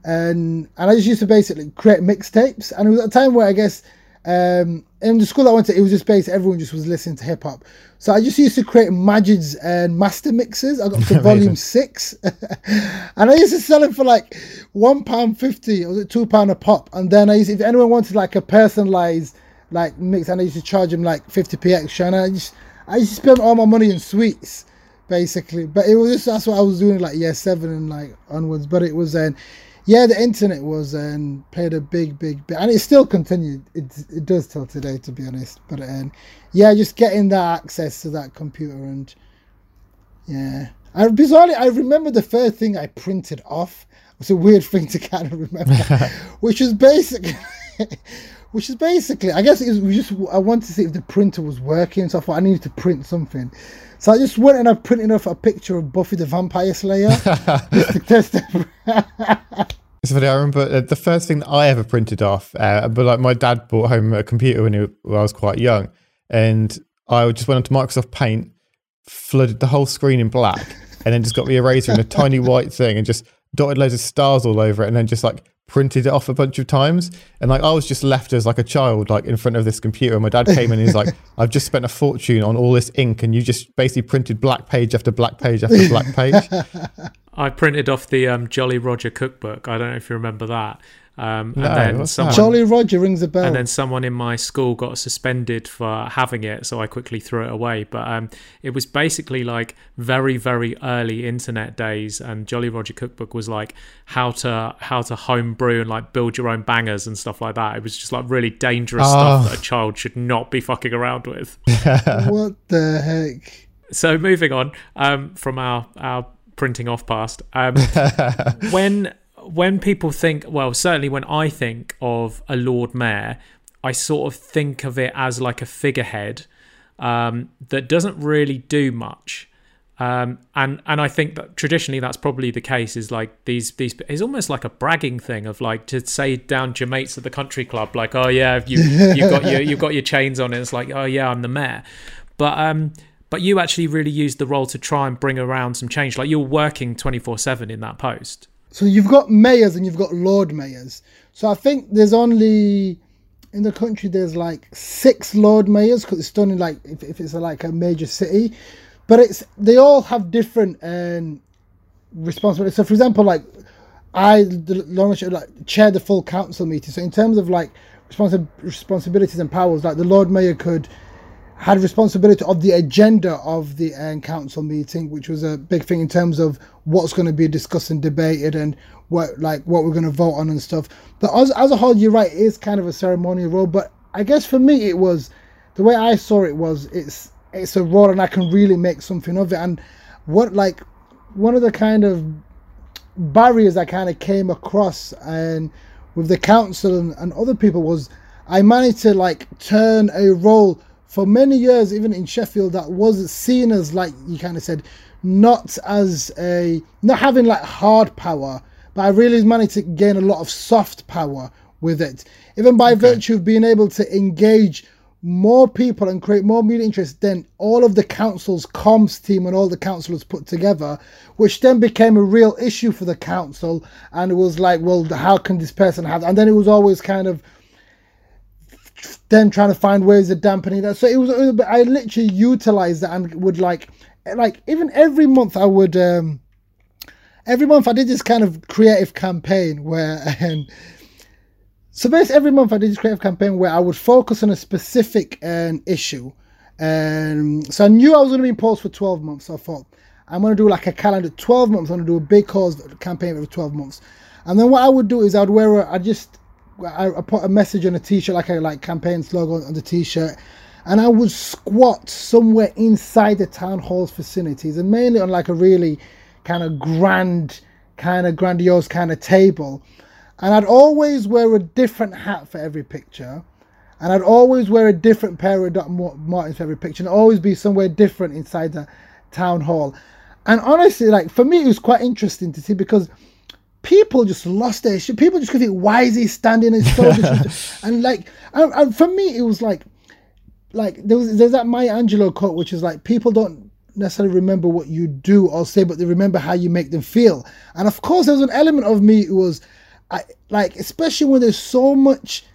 and and I just used to basically create mixtapes. And it was a time where I guess um, in the school I went to, it was just based everyone just was listening to hip hop. So I just used to create Magid's and master mixes. I got to volume six, and I used to sell them for like one pound fifty. Or was two pound a pop? And then I used, if anyone wanted like a personalized like mix, and I used to charge them like fifty p extra. And I just I used to spend all my money in sweets basically. But it was just that's what I was doing like year seven and like onwards. But it was then. Uh, yeah, the internet was and um, played a big, big bit, and it still continued. It it does till today, to be honest. But um, yeah, just getting that access to that computer and yeah, I bizarrely I remember the first thing I printed off. It was a weird thing to kind of remember, which is basically. which is basically, I guess it was we just I wanted to see if the printer was working, so I thought I needed to print something. So I just went and I printed off a picture of Buffy the Vampire Slayer just to test it. It's funny. I remember the first thing that I ever printed off, uh, but like my dad bought home a computer when, he, when I was quite young, and I just went onto Microsoft Paint, flooded the whole screen in black, and then just got the eraser and a tiny white thing, and just dotted loads of stars all over it, and then just like printed it off a bunch of times. And like I was just left as like a child, like in front of this computer. And my dad came in and he's like, I've just spent a fortune on all this ink and you just basically printed black page after black page after black page. I printed off the um, Jolly Roger cookbook. I don't know if you remember that. Um, no, and then someone, Jolly Roger rings a bell. And then someone in my school got suspended for having it, so I quickly threw it away. But um, it was basically like very, very early internet days, and Jolly Roger Cookbook was like how to how to home brew and like build your own bangers and stuff like that. It was just like really dangerous oh. stuff that a child should not be fucking around with. what the heck? So moving on um, from our our printing off past, um, when when people think, well, certainly when I think of a Lord Mayor, I sort of think of it as like a figurehead um, that doesn't really do much. Um, and and I think that traditionally that's probably the case. Is like these these it's almost like a bragging thing of like to say down your mates at the country club, like oh yeah you you got your you've got your chains on. And it's like oh yeah I'm the mayor, but um but you actually really used the role to try and bring around some change. Like you're working twenty four seven in that post. So you've got mayors and you've got lord mayors. So I think there's only in the country there's like six lord mayors because it's done in like if, if it's a, like a major city but it's they all have different um, responsibilities. So, for example, like I, the lord like chair the full council meeting. So, in terms of like responsi- responsibilities and powers, like the Lord Mayor could had responsibility of the agenda of the um, council meeting, which was a big thing in terms of what's going to be discussed and debated and what like what we're going to vote on and stuff. But as, as a whole, you're right, it is kind of a ceremonial role. But I guess for me, it was the way I saw it was it's it's a role and I can really make something of it. And what like one of the kind of barriers I kind of came across and with the council and, and other people was I managed to like turn a role for many years, even in Sheffield, that was seen as like you kind of said, not as a not having like hard power, but I really managed to gain a lot of soft power with it, even by okay. virtue of being able to engage more people and create more media interest than all of the council's comms team and all the councillors put together, which then became a real issue for the council. And it was like, well, how can this person have? And then it was always kind of them trying to find ways of dampening that. So it was, it was I literally utilized that and would like, like even every month I would, um, every month I did this kind of creative campaign where, and so basically, every month I did this creative campaign where I would focus on a specific um, issue. And um, so I knew I was going to be in post for 12 months. So I thought, I'm going to do like a calendar, 12 months. I'm going to do a big cause campaign for 12 months. And then what I would do is I'd wear, I just, I, I put a message on a t-shirt, like a like campaign slogan on the t-shirt. And I would squat somewhere inside the town hall's facilities and mainly on like a really kind of grand, kind of grandiose kind of table and I'd always wear a different hat for every picture. And I'd always wear a different pair of Doc for every picture. And always be somewhere different inside the town hall. And honestly, like for me, it was quite interesting to see because people just lost their shit. People just could think, why is he standing in so And like, and, and for me, it was like, like there was there's that Maya Angelou quote, which is like, people don't necessarily remember what you do or say, but they remember how you make them feel. And of course, there was an element of me who was I like especially when there's so much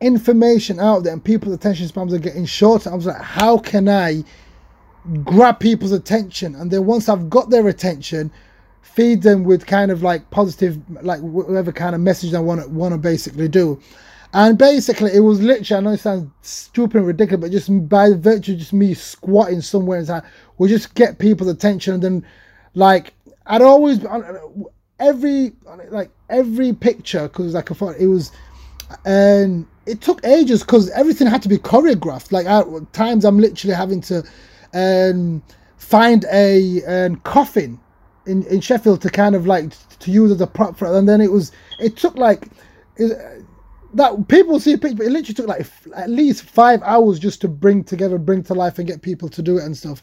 information out there and people's attention spans are getting shorter. I was like, how can I grab people's attention? And then once I've got their attention, feed them with kind of like positive, like whatever kind of message I want to want to basically do. And basically, it was literally, I know it sounds stupid and ridiculous, but just by virtue of just me squatting somewhere inside, we just get people's attention. And then, like, I'd always, every like every picture because like I thought it was and it took ages because everything had to be choreographed like at times i'm literally having to um, find a um, coffin in, in sheffield to kind of like to use as a prop for and then it was it took like it, that people see a picture, but it literally took like at least five hours just to bring together, bring to life, and get people to do it and stuff.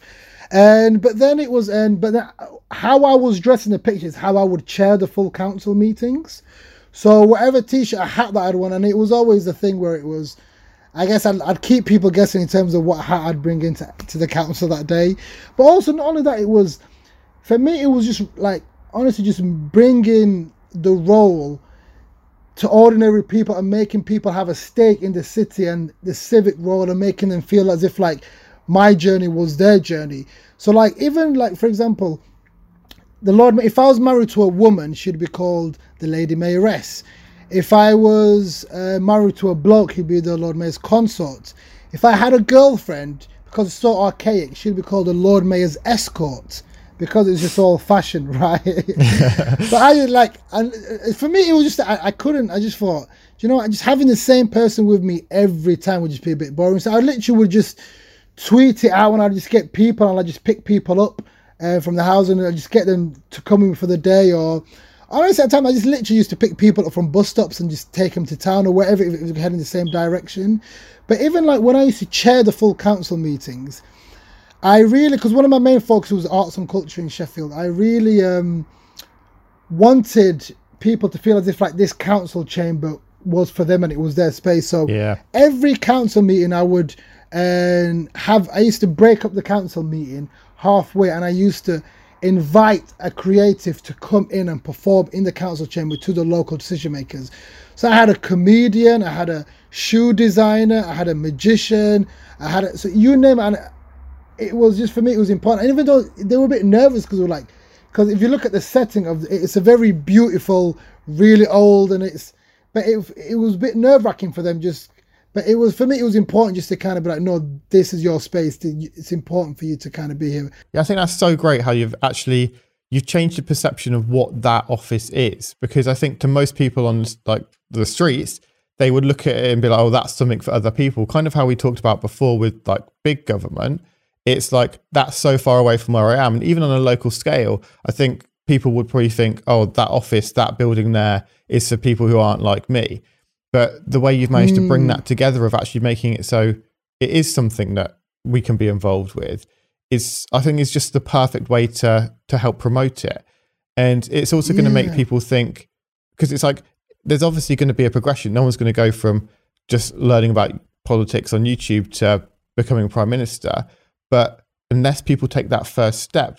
And but then it was and but then how I was dressed in the pictures, how I would chair the full council meetings. So whatever t-shirt, a hat that I'd want, and it was always the thing where it was. I guess I'd, I'd keep people guessing in terms of what hat I'd bring into to the council that day. But also not only that, it was for me it was just like honestly just bringing the role to ordinary people and making people have a stake in the city and the civic role and making them feel as if like my journey was their journey. So like even like for example, the Lord if I was married to a woman, she'd be called the Lady Mayoress. If I was uh, married to a bloke, he'd be the Lord Mayor's consort. If I had a girlfriend, because it's so archaic, she'd be called the Lord Mayor's escort because it's just all fashion, right? but I like, and uh, for me, it was just I, I couldn't. I just thought, you know, just having the same person with me every time would just be a bit boring. So I literally would just tweet it out and I'd just get people and I'd just pick people up uh, from the house and I'd just get them to come in for the day or honestly, at times I just literally used to pick people up from bus stops and just take them to town or wherever if it was heading the same direction. But even like when I used to chair the full council meetings, I really because one of my main focuses was arts and culture in Sheffield. I really um, wanted people to feel as if like this council chamber was for them and it was their space. So Yeah. every council meeting I would um, have I used to break up the council meeting halfway and I used to invite a creative to come in and perform in the council chamber to the local decision makers. So I had a comedian, I had a shoe designer, I had a magician, I had a, so you name it and it was just for me it was important. And even though they were a bit nervous because we're like because if you look at the setting of it's a very beautiful, really old and it's but it it was a bit nerve wracking for them just but it was for me it was important just to kind of be like no this is your space it's important for you to kind of be here Yeah, I think that's so great how you've actually you've changed the perception of what that office is because I think to most people on like the streets they would look at it and be like, oh, that's something for other people. Kind of how we talked about before with like big government. It's like that's so far away from where I am, and even on a local scale, I think people would probably think, oh, that office, that building there is for people who aren't like me. But the way you've managed to bring hmm. that together of actually making it so it is something that we can be involved with is I think is just the perfect way to to help promote it. And it's also going to make people think because it's like there's obviously going to be a progression. No one's going to go from just learning about politics on YouTube to becoming prime minister. But unless people take that first step,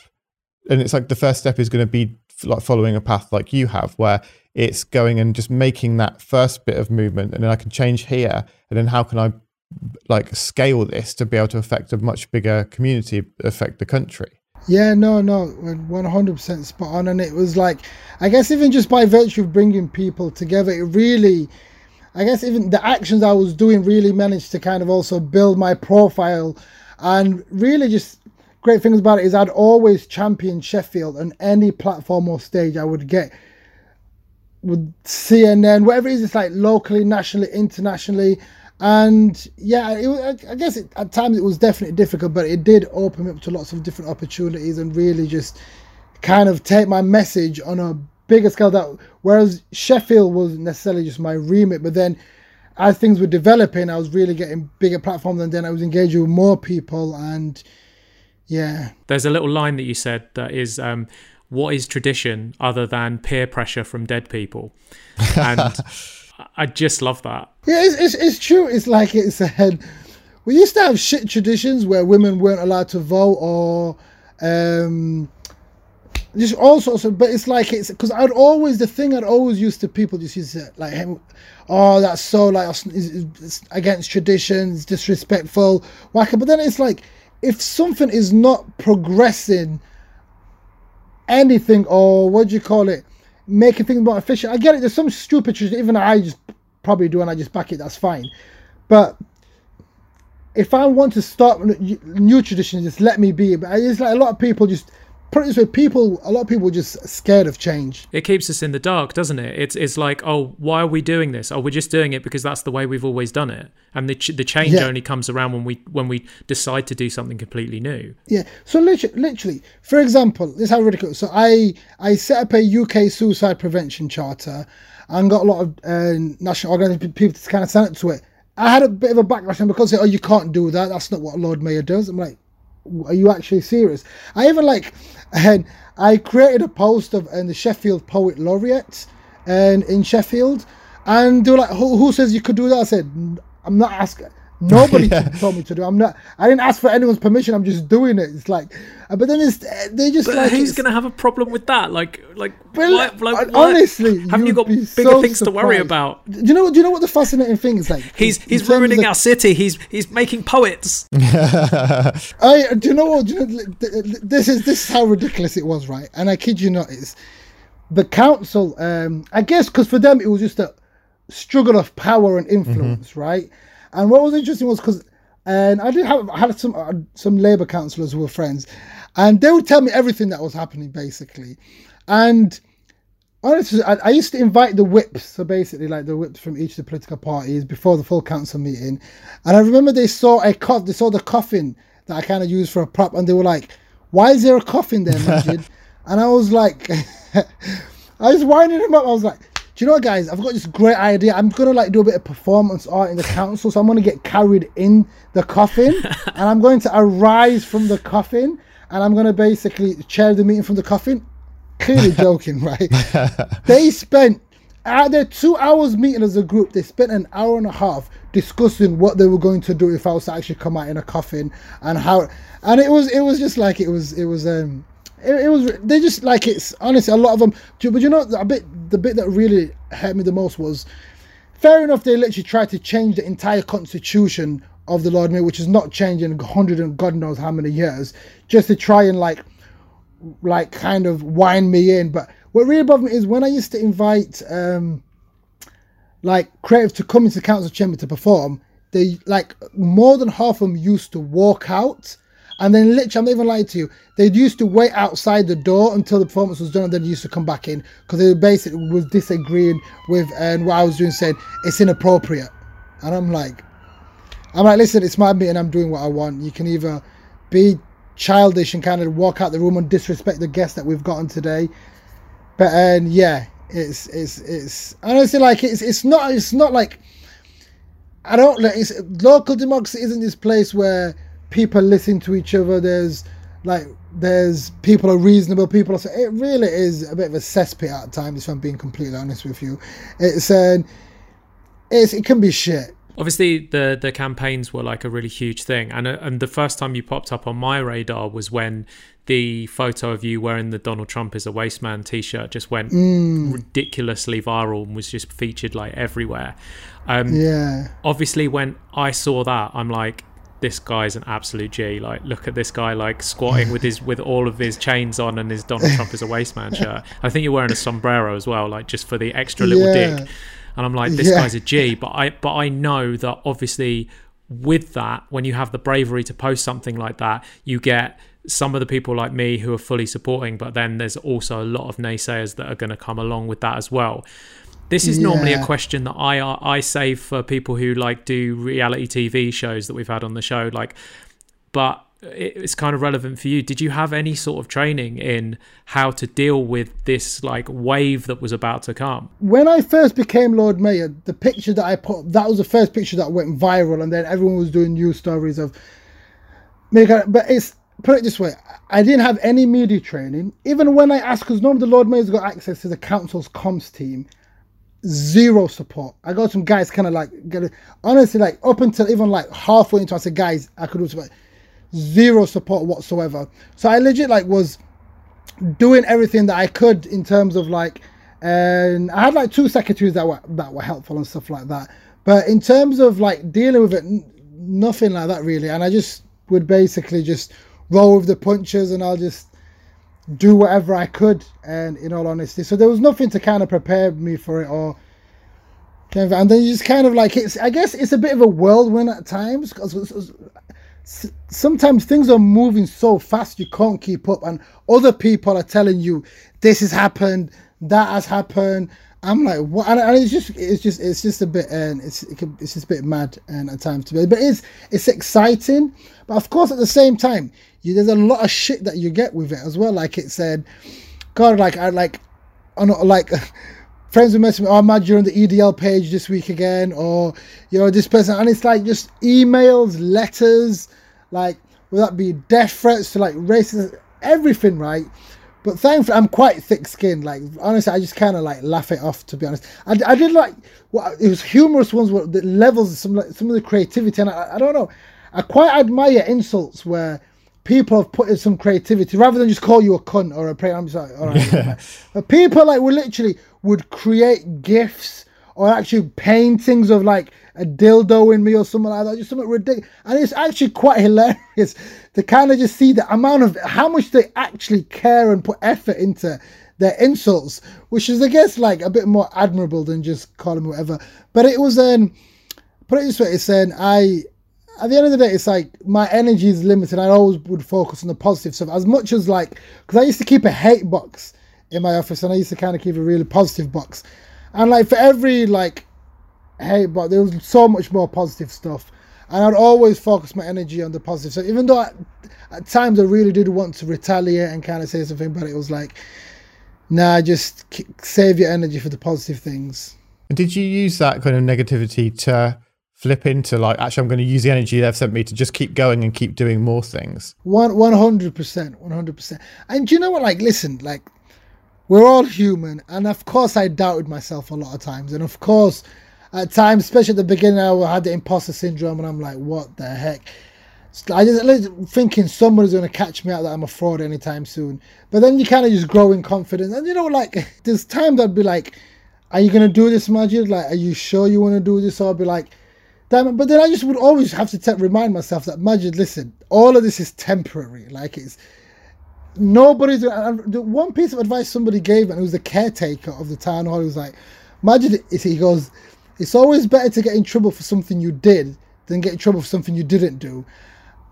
and it's like the first step is going to be like following a path like you have, where it's going and just making that first bit of movement, and then I can change here, and then how can I like scale this to be able to affect a much bigger community, affect the country. Yeah, no, no, one hundred percent spot on, and it was like, I guess even just by virtue of bringing people together, it really, I guess even the actions I was doing really managed to kind of also build my profile, and really just great things about it is I'd always champion Sheffield on any platform or stage I would get with CNN, whatever it is, it's like locally, nationally, internationally. And yeah, was- I guess it, at times it was definitely difficult, but it did open me up to lots of different opportunities and really just kind of take my message on a bigger scale. That whereas Sheffield wasn't necessarily just my remit, but then as things were developing, I was really getting bigger platforms, and then I was engaging with more people, and yeah, There's a little line that you said that is, um, "What is tradition other than peer pressure from dead people?" And I just love that. Yeah, it's, it's, it's true. It's like it said. We used to have shit traditions where women weren't allowed to vote or um, just all sorts of. But it's like it's because I'd always the thing I'd always used to people just to like, hey, oh, that's so like it's, against traditions, disrespectful, whack. But then it's like if something is not progressing anything or what do you call it making things more efficient i get it there's some stupid tradition even i just probably do and i just back it that's fine but if i want to start new traditions just let me be but it's like a lot of people just put it this way people a lot of people are just scared of change It keeps us in the dark, doesn't it? It's it's like, oh, why are we doing this? Oh, we're just doing it because that's the way we've always done it, and the ch- the change Yeah. only comes around when we when we decide to do something completely new. Yeah. So literally, literally, for example, this is how ridiculous. So I I set up a UK suicide prevention charter, and got a lot of uh, national organisations people to kind of sign up to it. I had a bit of a backlash and because they, oh you can't do that. That's not what Lord Mayor does. I'm like, are you actually serious? I even like, and I created a post of and the Sheffield Poet Laureate, and in Sheffield, and they were like, who, who says you could do that? I said, I'm not asking. Nobody Yeah. told me to do. I'm not. I didn't ask for anyone's permission. I'm just doing it. It's like, uh, but then it's they just But like. who's going to have a problem with that? Like, like, Well, why, like hon- why- honestly, haven't you got bigger so things to worry about? Do you know? Do you know what the fascinating thing is like? He's he's ruining our city. He's he's making poets. I do you know what? Do you know, th- th- this is this is how ridiculous it was, right? And I kid you not, is the council. Um, I guess because for them it was just a struggle of power and influence, right? And what was interesting was because, and I did have I had some uh, some Labour councillors who were friends, and they would tell me everything that was happening basically, and honestly, I, I used to invite the whips, so basically like the whips from each of the political parties before the full council meeting, and I remember they saw a cof, they saw the coffin that I kind of used for a prop, and they were like, "Why is there a coffin there, Magid?" and I was like, I was winding him up. I was like, do you know what, guys? I've got this great idea. I'm gonna like do a bit of performance art in the council, so I'm gonna get carried in the coffin, and I'm going to arise from the coffin, and I'm gonna basically chair the meeting from the coffin. Clearly joking, right? they spent at their two hours meeting as a group. They spent an hour and a half discussing what they were going to do if I was to actually come out in a coffin and how. And it was it was just like it was it was um it, it, was they just like it's honestly a lot of them but you know a bit the bit that really hurt me the most was fair enough they literally tried to change the entire constitution of the lord mayor which is not changing a hundred and god knows how many years just to try and like like kind of wind me in. But what really bothered me is when i used to invite um like creative to come into the council chamber to perform they like more than half of them used to walk out and then literally, I'm not even lying to you, they used to wait outside the door until the performance was done and then used to come back in because they basically was disagreeing with and what I was doing, saying it's inappropriate. And I'm like, I'm like, listen, it's my meeting, I'm doing what I want. You can either be childish and kind of walk out the room and disrespect the guests that we've gotten today. But and yeah, it's it's it's honestly like it's it's not it's not like I don't like it's local democracy isn't this place where people listen to each other. There's like there's people are reasonable. People are. It really is a bit of a cesspit at times. If I'm being completely honest with you, it's um, it's it can be shit. Obviously, the the campaigns were like a really huge thing, and uh, and the first time you popped up on my radar was when the photo of you wearing the Donald Trump is a waste man t-shirt just went mm. ridiculously viral and was just featured like everywhere. Um, yeah. Obviously, when I saw that, I'm like, this guy's an absolute G. Like, look at this guy like squatting with his with all of his chains on and his Donald Trump is a waste man shirt. I think you're wearing a sombrero as well, like just for the extra little yeah. dick. And I'm like, this yeah. guy's a G. But I but I know that obviously with that, when you have the bravery to post something like that, you get some of the people like me who are fully supporting, but then there's also a lot of naysayers that are going to come along with that as well. This is yeah. normally a question that I I save for people who like do reality TV shows that we've had on the show. Like, but it's kind of relevant for you. Did you have any sort of training in how to deal with this like wave that was about to come? When I first became Lord Mayor, the picture that I put that was the first picture that went viral, and then everyone was doing news stories of. But it's put it this way: I didn't have any media training. Even when I asked, because normally the Lord Mayor's got access to the council's comms team, zero support. I got some guys kind of like honestly like up until even like halfway into I said guys I could do support. Zero support whatsoever. So I legit like was doing everything that I could in terms of like and I had like two secretaries that were that were helpful and stuff like that. But in terms of like dealing with it, nothing like that really. And I just would basically just roll with the punches and I'll just do whatever I could, and in all honesty, so there was nothing to kind of prepare me for it, or and then you just kind of like it's. I guess it's a bit of a whirlwind at times because sometimes things are moving so fast you can't keep up, and other people are telling you this has happened, that has happened. I'm like, what? And, it's just, it's just, it's just a bit, and it's, it can, it's just a bit mad, and at times to be, but it's, it's exciting. But of course, at the same time, you, there's a lot of shit that you get with it as well. Like it said, God, like I like, I know, like. friends will message me, oh, Mad, you're on the EDL page this week again, or, you know, this person. And it's like just emails, letters, like, will that be death threats to like racism, everything, right? But thankfully, I'm quite thick skinned. Like, honestly, I just kind of like laugh it off, to be honest. I, I did like, well, it was humorous ones, where the levels, some, like, some of the creativity, and I, I don't know. I quite admire insults where people have put in some creativity rather than just call you a cunt or a prick. I'm just like, all right. Yeah. But people like would literally would create gifs or actually paintings of like a dildo in me or something like that, just something ridiculous. And it's actually quite hilarious to kind of just see the amount of how much they actually care and put effort into their insults, which is, I guess, like a bit more admirable than just calling whatever. But it was, um, put it this way, it's saying I at the end of the day, it's like my energy is limited. I always would focus on the positive stuff as much as like because I used to keep a hate box in my office and I used to kind of keep a really positive box. And like for every like hate box, there was so much more positive stuff. And I'd always focus my energy on the positive So even though I, at times I really did want to retaliate and kind of say something, but it was like Nah, just k- save your energy for the positive things. Did you use that kind of negativity to flip into like, actually, I'm going to use the energy they've sent me to just keep going and keep doing more things? One one hundred percent, one hundred percent. And you know what? Like, listen, like we're all human, and of course, I doubted myself a lot of times, and of course, at times, especially at the beginning, I had the imposter syndrome, and I'm like, what the heck? I just thinking somebody's going to catch me out that I'm a fraud anytime soon. But then you kind of just grow in confidence. And you know, like, there's times I'd be like, are you going to do this, Magid? Like, are you sure you want to do this? Or I'd be like, damn it. But then I just would always have to remind myself that, Magid, listen, all of this is temporary. Like, it's nobody's. The one piece of advice somebody gave, and it was the caretaker of the town hall, he was like, Magid, he goes, it's always better to get in trouble for something you did than get in trouble for something you didn't do.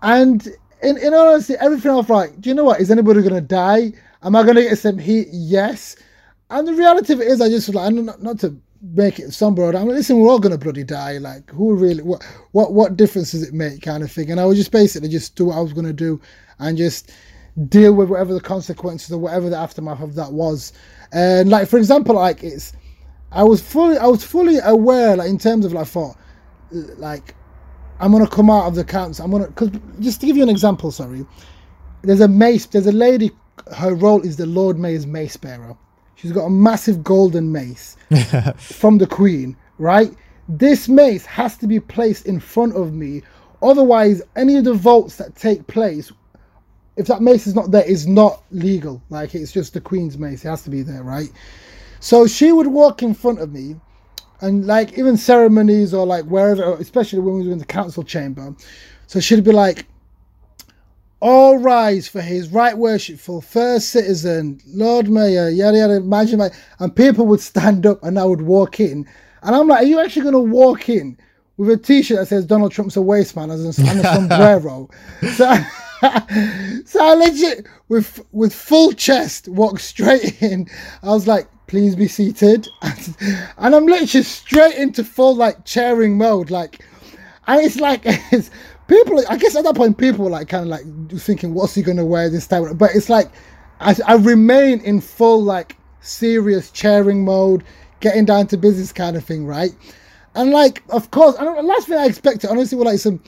And in, in honesty, everything else, like, do you know what? Is anybody going to die? Am I going to get some heat? Yes. And the reality of it is, I just like, not, not to make it somber. I'm like, listen, we're all going to bloody die. Like, who really, what, what, what difference does it make, kind of thing? And I was just basically just do what I was going to do and just deal with whatever the consequences or whatever the aftermath of that was. And like, for example, like it's, I was fully, I was fully aware, like in terms of like, thought, uh, like I'm gonna come out of the council. I'm gonna because just to give you an example. Sorry, there's a mace. There's a lady. Her role is the Lord Mayor's mace bearer. She's got a massive golden mace from the Queen. Right. This mace has to be placed in front of me. Otherwise, any of the votes that take place, if that mace is not there, is not legal. Like it's just the Queen's mace. It has to be there, right? So she would walk in front of me and like even ceremonies or like wherever, especially when we were in the council chamber. So she'd be like, "All rise for his right worshipful first citizen, Lord Mayor, yada yada." Imagine, like, and people would stand up, and I would walk in, and I'm like, "Are you actually going to walk in with a T-shirt that says Donald Trump's a waste man and a sombrero?" so. so I legit with with full chest walked straight in. I was like, please be seated. and I'm literally straight into full like chairing mode. Like, and it's like, it's, people, I guess at that point, people were like kind of like thinking, what's he going to wear this time? But it's like, I, I remain in full like serious chairing mode, getting down to business kind of thing, right? And like, of course, don't, the last thing I expected, honestly, were like some,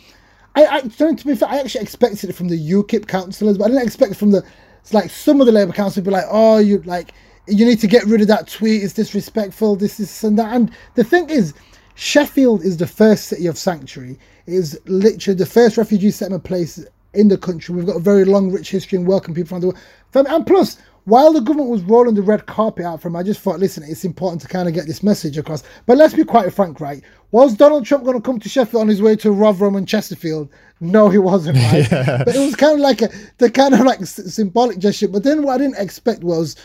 I, I, to be fair, I actually expected it from the UKIP councillors, but I didn't expect it from the, it's like some of the Labour council would be like, oh, you like, you need to get rid of that tweet. It's disrespectful. This is and that. And the thing is, Sheffield is the first city of sanctuary. It is literally the first refugee settlement place in the country. We've got a very long, rich history and welcome people from the world. And plus, while the government was rolling the red carpet out for him, I just thought, listen, it's important to kind of get this message across. But let's be quite frank, right? Was Donald Trump going to come to Sheffield on his way to Rotherham and Chesterfield? No, he wasn't, right? yeah. But it was kind of like a the kind of like symbolic gesture. But then what I didn't expect was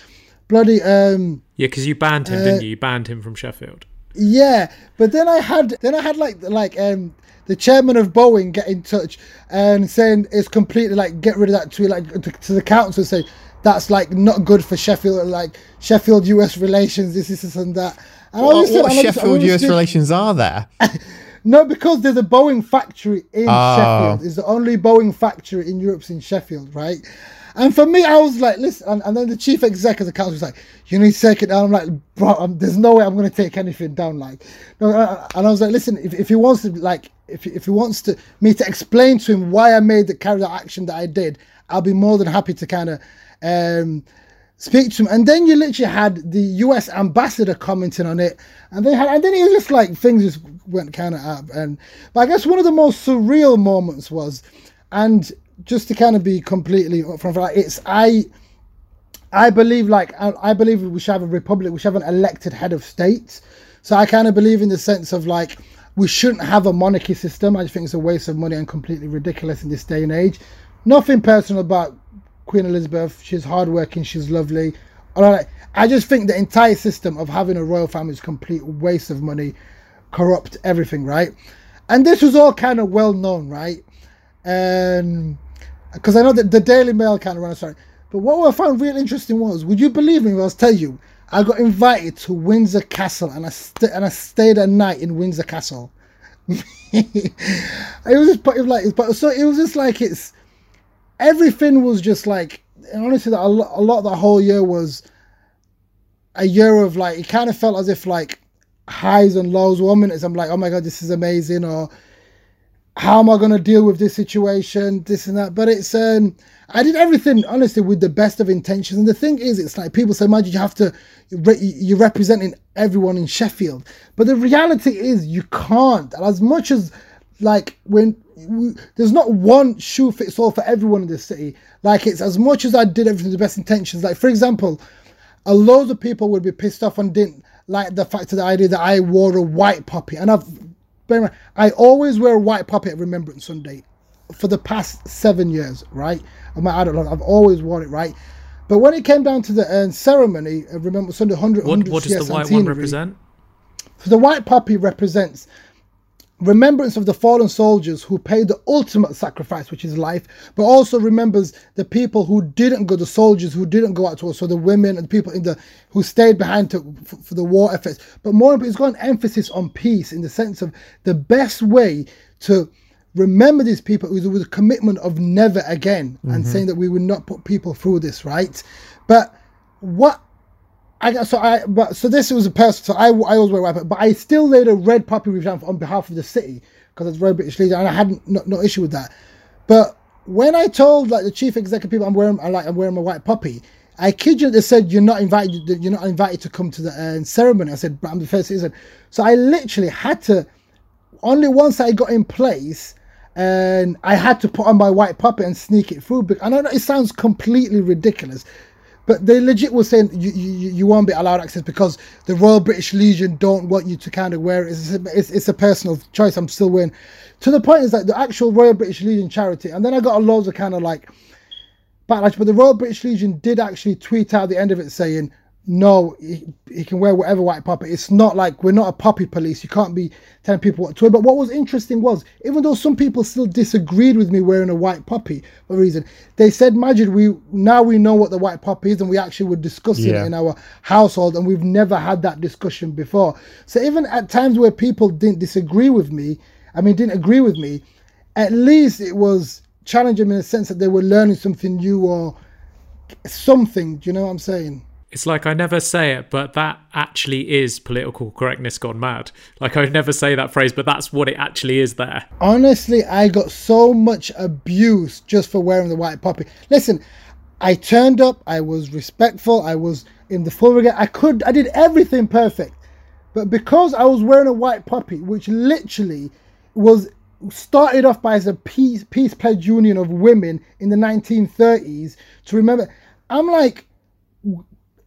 bloody um yeah because you banned him uh, didn't you? You banned him from sheffield. Yeah but then i had then i had like like um the chairman of boeing get in touch and saying it's completely like get rid of that tweet like to, to the council say that's like not good for sheffield like sheffield us relations this, this, and that. And what, what sheffield us relations are there? No because there's a boeing factory in oh. sheffield. It's the only boeing factory in europe's in sheffield right and for me, I was like, listen, and, and then the chief exec of the council was like, you need to take it down. I'm like, bro, I'm, there's no way I'm going to take anything down. Like, no, and I was like, listen, if, if he wants to, like, if, if he wants to me to explain to him why I made the out action that I did, I'll be more than happy to kind of um, speak to him. And then you literally had the US ambassador commenting on it, and they had, and then it was just like things just went kind of up. And but I guess one of the most surreal moments was, and just to kind of be completely from like it's I I believe like I, I, believe we should have a republic, we should have an elected head of state. So I kind of believe in the sense of like we shouldn't have a monarchy system. I just think it's a waste of money and completely ridiculous in this day and age. Nothing personal about Queen Elizabeth. She's hardworking, she's lovely. All right. I just think the entire system of having a royal family is complete waste of money, corrupt everything, right? And this was all kind of well known, right? And because I know that the Daily Mail kind of ran a story. But what I found really interesting was, would you believe me? When I was tell you, I got invited to Windsor Castle, and I st- and I stayed a night in Windsor Castle. it was just like, but so it was just like it's everything was just like honestly, a lot, a lot of the whole year was a year of like it kind of felt as if like highs and lows. One minute I'm like, oh my god, this is amazing, or how am I gonna deal with this situation, this and that. But it's um I did everything honestly with the best of intentions. And the thing is, it's like people say, imagine you have to, you're representing everyone in Sheffield. But the reality is, you can't. And as much as, like, when there's not one shoe fits all for everyone in the city, like, it's as much as I did everything with the best intentions. Like, for example, a load of people would be pissed off and didn't like the fact of the idea that I wore a white poppy. And I've, I always wear a white poppy at Remembrance Sunday for the past seven years, right? I'm I don't know, I've always worn it, right? But when it came down to the uh, ceremony, uh, remember Sunday 100. What, what does the white one represent? So the white poppy represents remembrance of the fallen soldiers who paid the ultimate sacrifice, which is life, but also remembers the people who didn't go, the soldiers who didn't go out to war, so the women and the people in the who stayed behind to, for, for the war efforts. But more, it's got an emphasis on peace in the sense of the best way to remember these people with, with a commitment of never again mm-hmm. and saying that we would not put people through this, right? But what I so I but so this was a person so I, I always wear white but I still laid a red poppy wreath on behalf of the city because it's very British leader, and I had no, no issue with that. But when I told like the chief executive people I'm wearing I like I'm wearing my white poppy, I kid you, they said you're not invited. You're not invited to come to the uh, ceremony. I said, but I'm the first citizen. So I literally had to. Only once I got in place, and I had to put on my white puppet and sneak it through. I know it sounds completely ridiculous, but they legit were saying you, you, you won't be allowed access because the Royal British Legion don't want you to kind of wear it. It's a, it's, it's a personal choice. I'm still wearing. To the point is that the actual Royal British Legion charity, and then I got a loads of kind of like backlash. But the Royal British Legion did actually tweet out the end of it saying no, he, he, can wear whatever white puppet. It's not like we're not a puppy police. You can't be telling people what to wear. But what was interesting was, even though some people still disagreed with me wearing a white puppy for a reason, they said, Magid, we now we know what the white puppy is, and we actually were discussing yeah. it in our household, and we've never had that discussion before. So even at times where people didn't disagree with me, I mean, didn't agree with me, at least it was challenging in the sense that they were learning something new or something. Do you know what I'm saying? It's like I never say it, but that actually is political correctness gone mad. Like I never say that phrase, but that's what it actually is there. Honestly, I got so much abuse just for wearing the white poppy. Listen, I turned up, I was respectful, I was in the full regard. I could I did everything perfect. But because I was wearing a white poppy, which literally was started off by as a peace peace pledge union of women in the 1930s to remember I'm like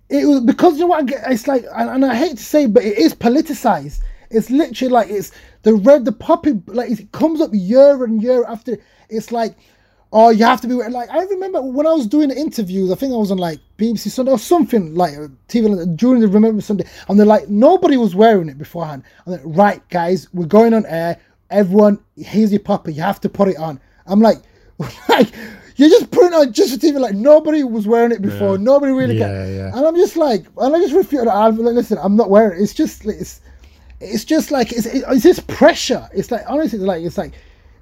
it was because you know what I get, it's like and, and, I hate to say but it is politicized. It's literally like it's the red the puppy like it comes up year and year after it's like oh you have to be like I remember when I was doing interviews I think I was on like BBC Sunday or something like TV during the Remember Sunday and they're like nobody was wearing it beforehand. I'm like right guys we're going on air everyone here's your puppy you have to put it on. I'm like like you just put it on just for TV. Like nobody was wearing it before. Yeah. Nobody really. Yeah, got, yeah. And I'm just like, and I just refuse. I'm like, listen, I'm not wearing it. It's just, it's, it's just like, it's, it's this pressure. It's like honestly, it's like, it's like,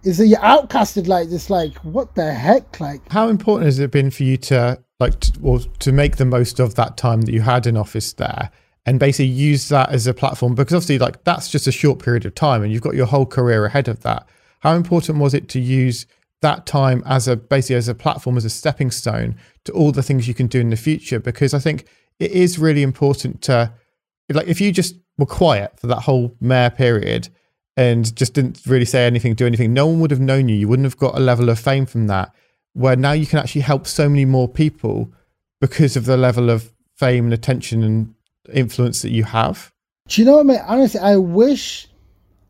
is that you're outcasted? Like this, like what the heck? Like how important has it been for you to like, to, or to make the most of that time that you had in office there? and basically use that as a platform because obviously like that's just a short period of time and you've got your whole career ahead of that how important was it to use that time as a basically as a platform as a stepping stone to all the things you can do in the future because i think it is really important to like if you just were quiet for that whole mayor period and just didn't really say anything do anything no one would have known you you wouldn't have got a level of fame from that where now you can actually help so many more people because of the level of fame and attention and influence that you have do you know what I mean? honestly i wish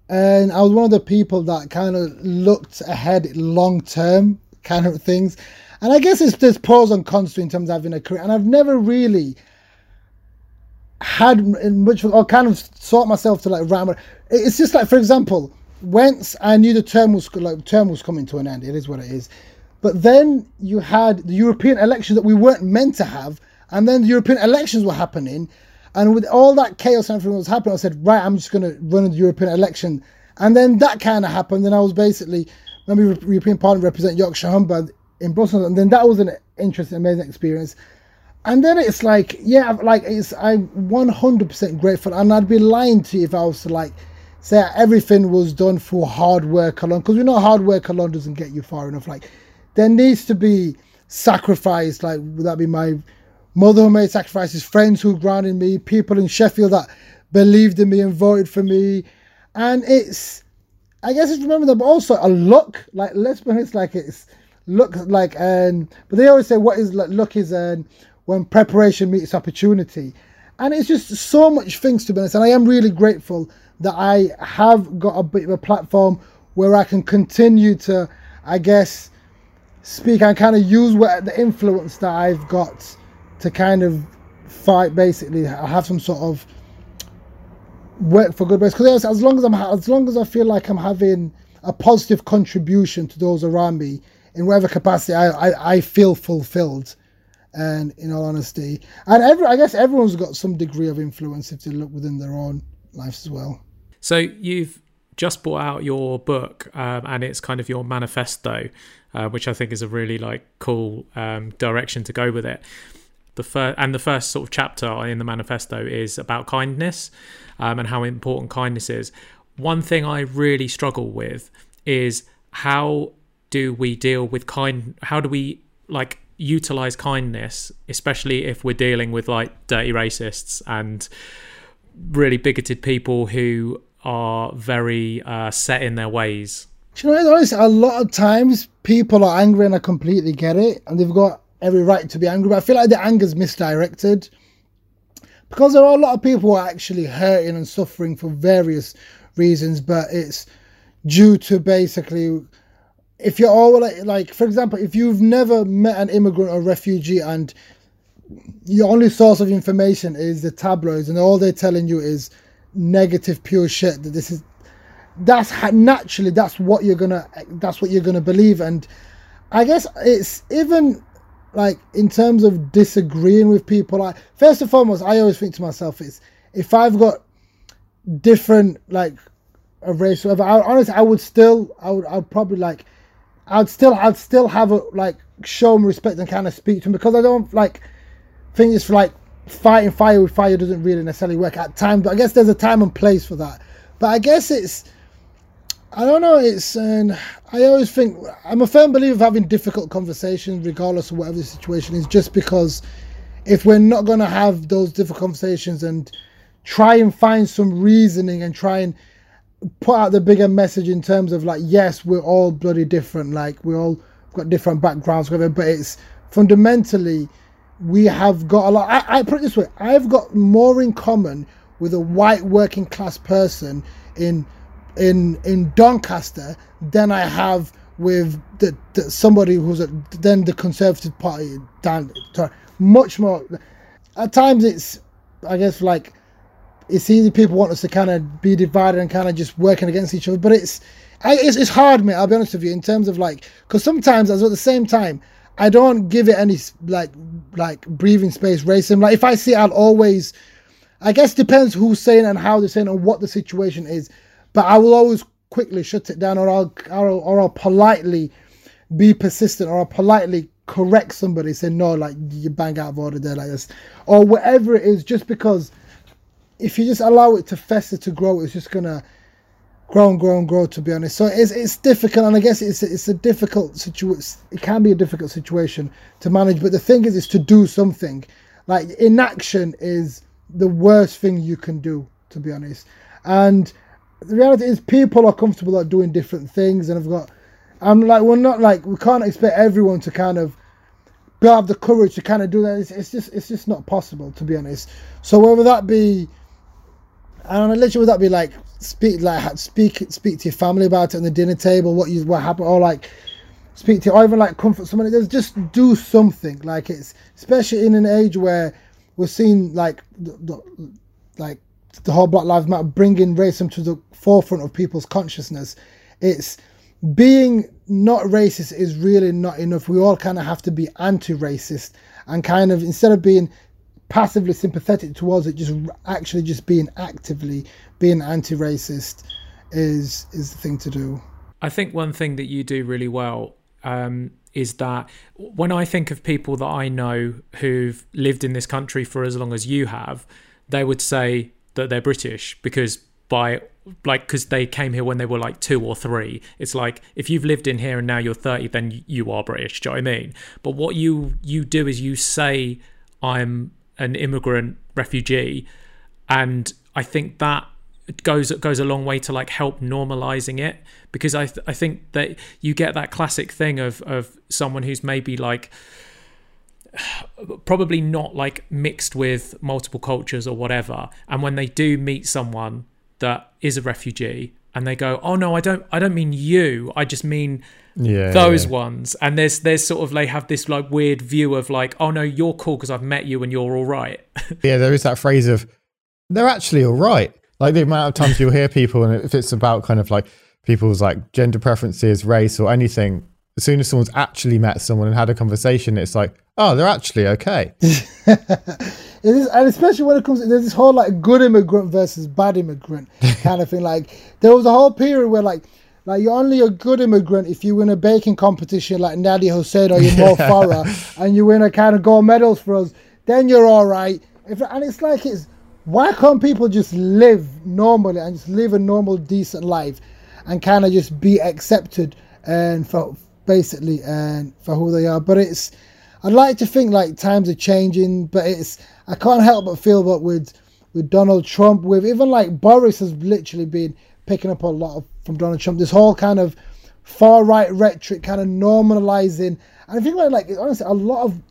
and I was one of the people that kind of looked ahead long term kind of things. And I guess it's there's pros and cons to in terms of having a career. And I've never really had much or kind of sought myself to like ramble. It's just like, for example, once I knew the term was like term was coming to an end. It is what it is. But then you had the European elections that we weren't meant to have, and then the European elections were happening, and with all that chaos and everything that was happening, I said, right, I'm just going to run in the European election. And then that kind of happened. And I was basically, let me European Parliament represent Yorkshire Humber in Brussels. And then that was an interesting, amazing experience. and then it's like, yeah, like it's I'm 100% grateful, and I'd be lying to you if I was to like say everything was done for hard work alone, because we know hard work alone doesn't get you far enough. Like there needs to be sacrifice. Like would that be my mother who made sacrifices, friends who grounded me, people in Sheffield that believed in me and voted for me, and it's I guess it's remember that, but also a look. Like let's be honest, like it's look like and but they always say what is like look is and when preparation meets opportunity. And it's just so much things to be honest. And I am really grateful that I have got a bit of a platform where I can continue to, I guess, speak and kind of use what the influence that I've got to kind of fight. Basically, have some sort of work for good because as long as I'm as long as I feel like I'm having a positive contribution to those around me in whatever capacity, I I, I feel fulfilled and in all honesty. And every i guess everyone's got some degree of influence if they look within their own lives as well. So you've just brought out your book um, and it's kind of your manifesto uh, which i think is a really like cool um, direction to go with it the first and the first sort of chapter in the manifesto is about kindness um, and how important kindness is one thing i really struggle with is how do we deal with kind how do we like utilize kindness, especially if we're dealing with like dirty racists and really bigoted people who are very uh, set in their ways. Do you know, honestly, a lot of times people are angry and I completely get it, and they've got every right to be angry. But I feel like the anger's misdirected because there are a lot of people who are actually hurting and suffering for various reasons, but it's due to basically if you're all like, like, for example, if you've never met an immigrant or refugee and your only source of information is the tabloids and all they're telling you is negative pure shit that this is that's naturally that's what you're gonna that's what you're gonna believe and i guess it's even like in terms of disagreeing with people like first and foremost i always think to myself is if i've got different like a race whatever I, honestly i would still i would i'd probably like I'd still I'd still have a like show him respect and kind of speak to him because I don't like think it's like fighting fire with fire doesn't really necessarily work at times. But I guess there's a time and place for that. But I guess it's I don't know. It's um, I always think I'm a firm believer of having difficult conversations, regardless of whatever the situation is. Just because if we're not going to have those difficult conversations and try and find some reasoning and try and put out the bigger message in terms of like, yes, we're all bloody different. Like we all got different backgrounds, whatever. But it's fundamentally we have got a lot. I, I put it this way: I've got more in common with a white working class person in in in Doncaster than I have with the, the somebody who's a, then the Conservative Party down much more. At times, it's I guess like it's easy. People want us to kind of be divided and kind of just working against each other, but it's it's, it's hard, mate. I'll be honest with you in terms of like, because sometimes as at the same time, I don't give it any like like breathing space racism. Like if I see, it, I'll always. I guess depends who's saying and how they're saying and what the situation is, but I will always quickly shut it down, or I'll or, or I'll politely be persistent, or I'll politely correct somebody, say no, like you bang out of order there, like this, or whatever it is, just because if you just allow it to fester to grow, it's just gonna grow and grow and grow. To be honest, so it's it's difficult, and I guess it's it's a difficult situation. It can be a difficult situation to manage, but the thing is, is to do something. Like inaction is the worst thing you can do, to be honest. And the reality is, people are comfortable at doing different things, and I've got. I'm like, we're not like we can't expect everyone to kind of have the courage to kind of do that. It's, it's just it's just not possible, to be honest. So whether that be and literally would that be like speak like speak speak to your family about it on the dinner table, what you what happened, or like speak to, or even like comfort somebody. There's just do something. Like it's especially in an age where we're seeing like the, the, like the whole Black Lives Matter bringing racism to the forefront of people's consciousness. It's being not racist is really not enough. We all kind of have to be anti-racist and kind of instead of being passively sympathetic towards it, just actually just being actively being anti-racist is is the thing to do. I think one thing that you do really well um, is that when I think of people that I know who've lived in this country for as long as you have, they would say that they're British because by like because they came here when they were like two or three. It's like if you've lived in here and now you're thirty, then you are British. Do you know what I mean? But what you you do is you say I'm an immigrant refugee, and I think that goes goes a long way to like help normalizing it because I th- I think that you get that classic thing of of someone who's maybe like probably not like mixed with multiple cultures or whatever. And when they do meet someone that is a refugee and they go oh no I don't I don't mean you. I just mean yeah, those yeah. ones. And there's there's sort of they have this like weird view of like oh no you're cool because I've met you and you're all right. Yeah there is that phrase of they're actually all right. Like the amount of times you'll hear people, and if it's about kind of like people's like gender preferences, race, or anything, as soon as someone's actually met someone and had a conversation, it's like, oh, they're actually okay. it is, and especially when it comes, there's this whole like good immigrant versus bad immigrant kind of thing. Like there was a whole period where like. Like you're only a good immigrant if you win a baking competition like Nadiya Hussain or you're Mo Farah and you win a kind of gold medals for us, then you're all right. If, and it's like it's why can't people just live normally and just live a normal, decent life and kind of just be accepted and for basically and for who they are? But it's, I'd like to think like times are changing, but it's, I can't help but feel that with with Donald Trump, with even like Boris has literally been picking up a lot of, from Donald Trump. This whole kind of far right rhetoric, kind of normalizing, and I think like like honestly, a lot of,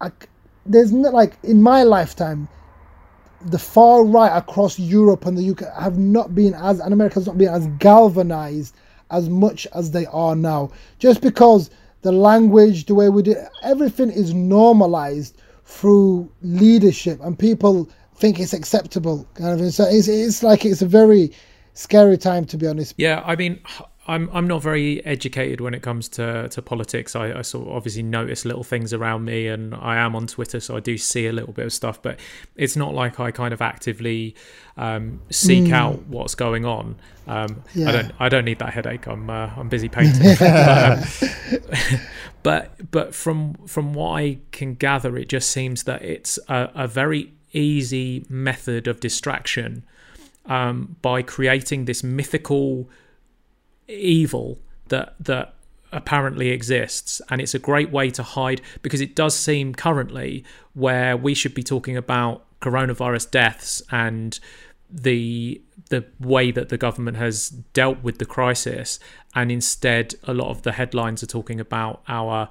like, there's not like in my lifetime the far right across Europe and the UK have not been as, and America has not been as galvanized as much as they are now. Just because the language, the way we do everything is normalized through leadership and people think it's acceptable kind of. So it's, it's like it's a very scary time to be honest. Yeah, I mean, I'm I'm not very educated when it comes to to politics. I, I sort of obviously notice little things around me, and I am on Twitter, so I do see a little bit of stuff. But it's not like I kind of actively um, seek mm. out what's going on. Um, yeah. I don't I don't need that headache. I'm uh, I'm busy painting. but, um, but but from from what I can gather, it just seems that it's a, a very easy method of distraction um, by creating this mythical evil that that apparently exists and it's a great way to hide because it does seem currently where we should be talking about coronavirus deaths and the the way that the government has dealt with the crisis and instead a lot of the headlines are talking about our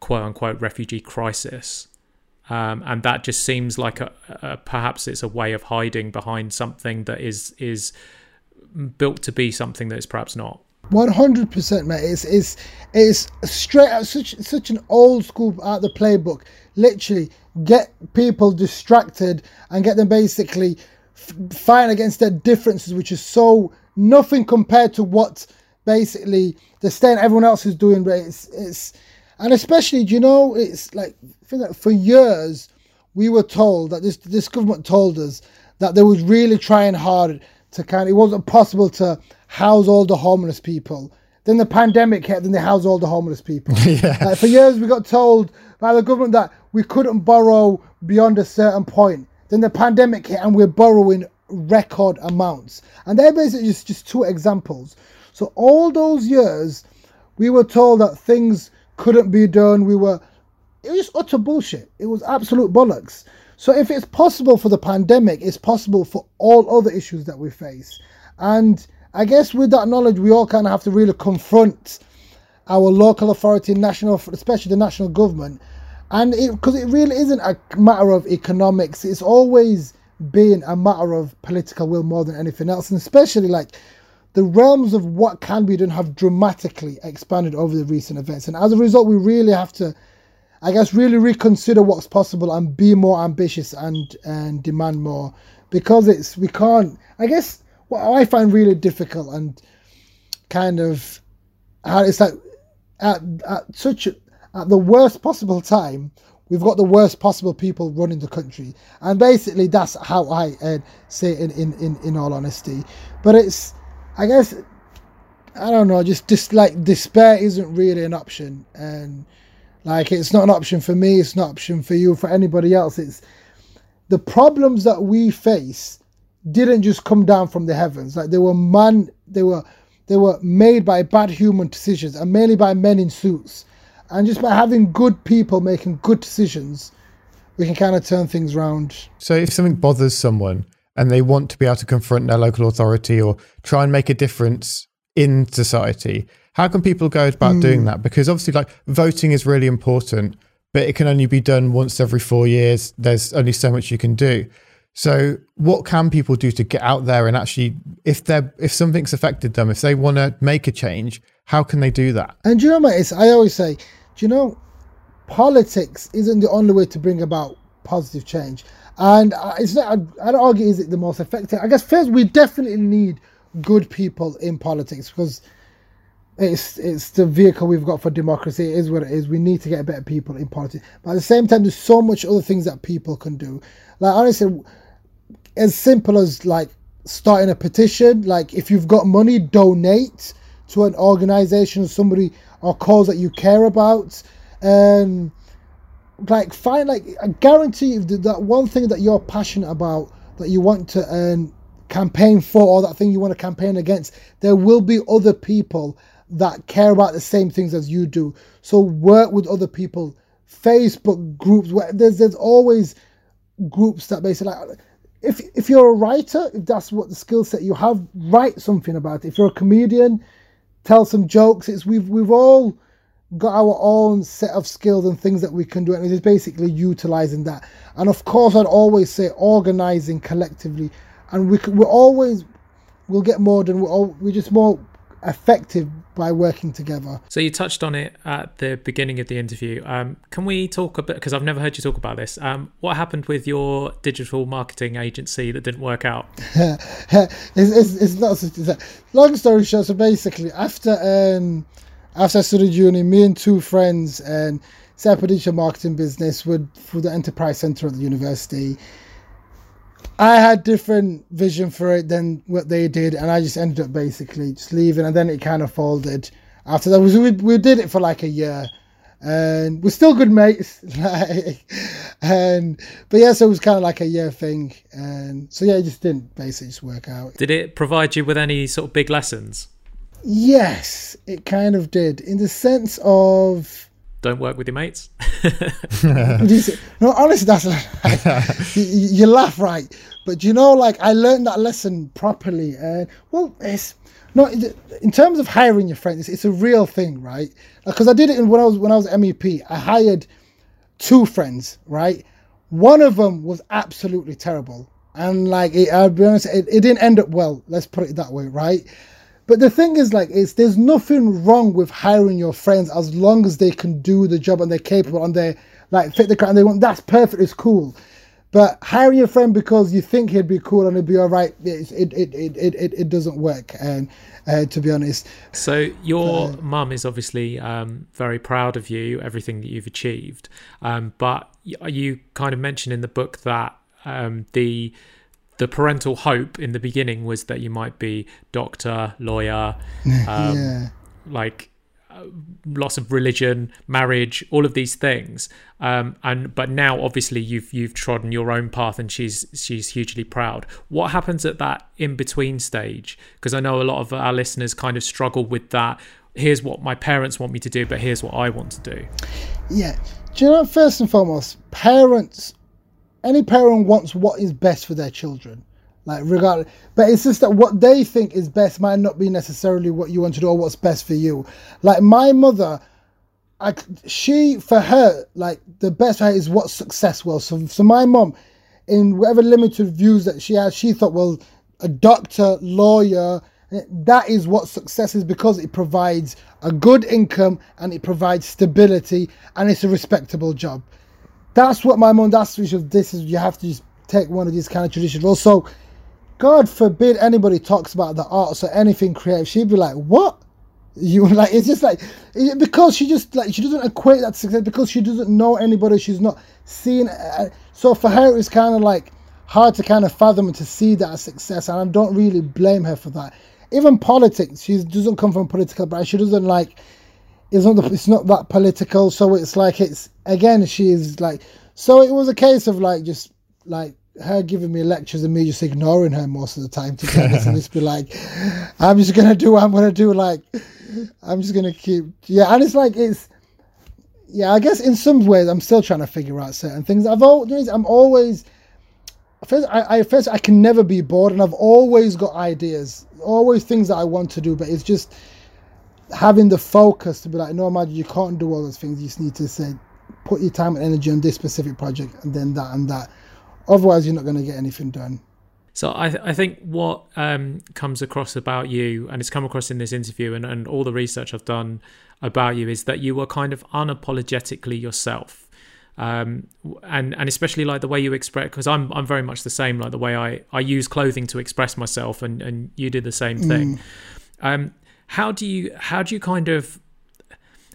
quote unquote refugee crisis. Um, and that just seems like a, a, perhaps it's a way of hiding behind something that is is built to be something that it's perhaps not one hundred percent, mate. It's it's it's straight out such such an old school out the playbook. Literally, get people distracted and get them basically f- fighting against their differences, which is so nothing compared to what basically the state everyone else is doing. But it's it's and especially, you know, it's like for years we were told that this this government told us that they was really trying hard to kind of, it wasn't possible to house all the homeless people. Then the pandemic hit, then they house all the homeless people. yeah. uh, for years, we got told by the government that we couldn't borrow beyond a certain point. Then the pandemic hit, and we're borrowing record amounts. And they're basically just, just two examples. So all those years, we were told that things couldn't be done. We were, it was utter bullshit. It was absolute bollocks. So if it's possible for the pandemic, it's possible for all other issues that we face. And I guess with that knowledge, we all kind of have to really confront our local authority, national, especially the national government, and because it, it, really isn't a matter of economics. It's always been a matter of political will more than anything else, and especially like the realms of what can be done have dramatically expanded over the recent events, and as a result, we really have to I guess really reconsider what's possible and be more ambitious and and demand more. Because it's we can't. I guess what I find really difficult and kind of how it's like at, at such at the worst possible time we've got the worst possible people running the country. And basically that's how i uh, say it in, in, in, in all honesty. But it's i guess I don't know, just just like despair isn't really an option, and like it's not an option for me, it's not an option for you, for anybody else. It's the problems that we face didn't just come down from the heavens. Like they were man, they were they were made by bad human decisions, and mainly by men in suits. And just by having good people making good decisions, we can kind of turn things around. So if something bothers someone and they want to be able to confront their local authority or try and make a difference in society, how can people go about mm. doing that? Because obviously, like voting is really important, but it can only be done once every four years. There's only so much you can do. So, what can people do to get out there and actually, if they're if something's affected them, if they want to make a change, how can they do that? And do you know? It's, I always say, do you know, politics isn't the only way to bring about positive change. And it's not, I, I don't argue is it the most effective. I guess first we definitely need good people in politics because it's it's the vehicle we've got for democracy. It is what it is. We need to get better people in politics. But at the same time, there's so much other things that people can do. Like honestly, as simple as like starting a petition. Like if you've got money, donate to an organization or somebody or cause that you care about. And like find like I guarantee you that, one thing that you're passionate about that you want to um, campaign for or that thing you want to campaign against, there will be other people that care about the same things as you do. So work with other people. Facebook groups where there's there's always groups that basically like if if you're a writer, if that's what the skill set you have, write something about it. If you're a comedian, tell some jokes. It's we've we've all got our own set of skills and things that we can do, and it is basically utilizing that. And of course, I'd always say organizing collectively, and we we always we'll get more than we're, all, we're just more effective by working together. So you touched on it at the beginning of the interview. Um, can we talk a bit because I've never heard you talk about this? Um, what happened with your digital marketing agency that didn't work out? it's, it's, it's, not it's long story short. So basically, after um, after I studied uni, me and two friends and set up a digital marketing business with through the enterprise center at the university. I had different vision for it than what they did, and I just ended up basically just leaving, and then it kind of folded. After that, we we did it for like a year, and we're still good mates. Like, and but yeah, so it was kind of like a year thing, and so yeah, it just didn't basically just work out. Did it provide you with any sort of big lessons? Yes, it kind of did, in the sense of don't work with your mates. no, honestly, that's like, you, you, laugh, right? But you know, like I learned that lesson properly, and well, it's no in terms of hiring your friends, it's, it's a real thing, right? Uh, because I did it when I was when I was MEP. I hired two friends, right? One of them was absolutely terrible, and like it, I'll be honest, it, it didn't end up well. Let's put it that way, right? But the thing is, like, is there's nothing wrong with hiring your friends as long as they can do the job and they're capable and they like fit the crowd and they want that's perfect. It's cool. But hiring your friend because you think he'd be cool and he'd be all right, it it it it it, it doesn't work. And uh, to be honest, so your uh, mum is obviously um, very proud of you, everything that you've achieved. Um, but you kind of mentioned in the book that um, the the parental hope in the beginning was that you might be doctor, lawyer, um, yeah. like uh, loss of religion, marriage, all of these things. Um, and but now obviously you've you've trodden your own path, and she's she's hugely proud. What happens at that in between stage? Because I know a lot of our listeners kind of struggle with that. Here's what my parents want me to do, but here's what I want to do. Yeah. Do you know, first and foremost, parents any parent wants what is best for their children like regardless but it's just that what they think is best might not be necessarily what you want to do or what's best for you. Like my mother I, she for her like the best her is what success was. So, so my mom in whatever limited views that she has she thought well a doctor lawyer eh, that is what success is because it provides a good income and it provides stability and it's a respectable job that's what my mom. That's which this is. You have to just take one of these kind of traditions. Also, God forbid anybody talks about the arts or anything creative. She'd be like, "What?" You like it's just like because she just like she doesn't equate that success because she doesn't know anybody. She's not seen. Uh, so for her, it's kind of like hard to kind of fathom and to see that as success. And I don't really blame her for that. even politics. She doesn't come from political background. She doesn't like. It's not. The, it's not that political. So it's like it's again. She's like. So it was a case of like just like her giving me lectures and me just ignoring her most of the time to be honest, and just be like, I'm just gonna do what I'm gonna do. Like, I'm just gonna keep. Yeah, and it's like it's. Yeah, I guess in some ways I'm still trying to figure out certain things. I've always. I'm always first I, I first I can never be bored and I've always got ideas, always things that I want to do, but it's just having the focus to be like, no, man, you can't do all those things. You just need to say, put your time and energy on this specific project, and then that and that. Otherwise, you're not going to get anything done. So I, th- I think what um, comes across about you, and it's come across in this interview, and, and all the research I've done about you, is that you were kind of unapologetically yourself um, and and especially like the way you express because I'm I'm very much the same like the way I I use clothing to express myself and and you did the same thing. Mm. Um, how do you how do you kind of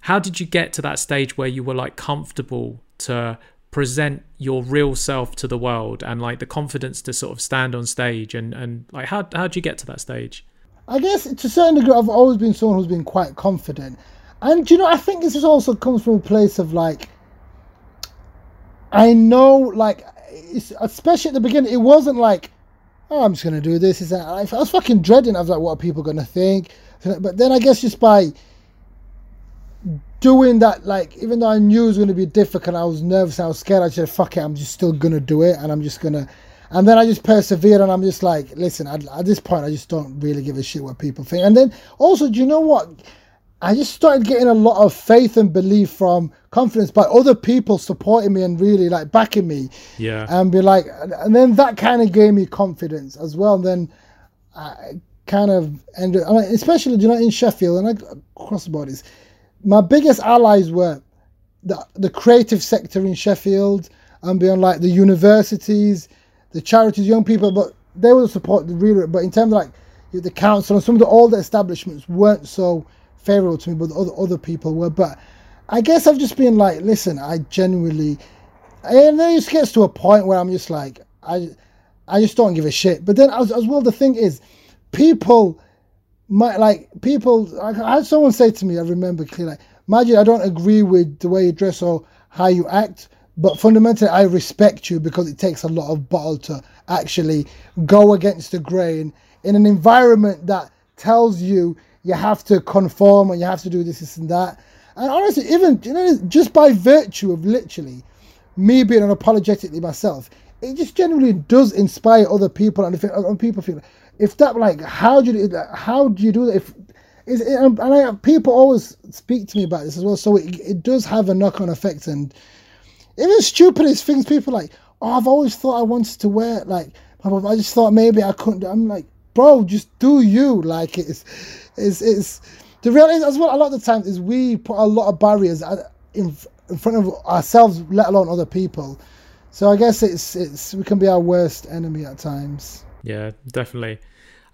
how did you get to that stage where you were like comfortable to present your real self to the world and like the confidence to sort of stand on stage and and like how how did you get to that stage? I guess to a certain degree, I've always been someone who's been quite confident, and you know I think this is also comes from a place of like I know, like, especially at the beginning, it wasn't like, oh, I'm just gonna do this. Is that I was fucking dreading. I was like, what are people gonna think? But then I guess just by doing that, like, even though I knew it was gonna be difficult, I was nervous, I was scared. I said, fuck it, I'm just still gonna do it, and I'm just gonna. And then I just persevered, and I'm just like, listen, at, at this point, I just don't really give a shit what people think. And then also, do you know what? I just started getting a lot of faith and belief from confidence by other people supporting me and really like backing me. Yeah. And be like, and then that kind of gave me confidence as well. And then I kind of and especially, you know, in Sheffield and across the borders, my biggest allies were the, the creative sector in Sheffield and beyond like the universities, the charities, young people, but they would support the reader. But in terms of like the council and some of the older establishments weren't so favourable to me, but other other people were. But I guess I've just been like, listen, I genuinely, and then it just gets to a point where I'm just like, I, I just don't give a shit. But then as, as well, the thing is, people might like people. I had someone say to me, I remember clearly, like, Magid, I don't agree with the way you dress or how you act, but fundamentally, I respect you because it takes a lot of bottle to actually go against the grain in an environment that tells you you have to conform and you have to do this, this and that. And honestly, even you know, just by virtue of literally me being unapologetically myself, it just generally does inspire other people. And if it, and people feel if that like how do you how do you do that? If is and I, people always speak to me about this as well, so it, it does have a knock on effect. And even stupidest things, people like, oh, I've always thought I wanted to wear like, I just thought maybe I couldn't. I'm like, bro, just do you. Like it's it's it's the reality as well. A lot of the times is we put a lot of barriers uh, in in front of ourselves, let alone other people. So I guess it's it's we can be our worst enemy at times. Yeah, definitely.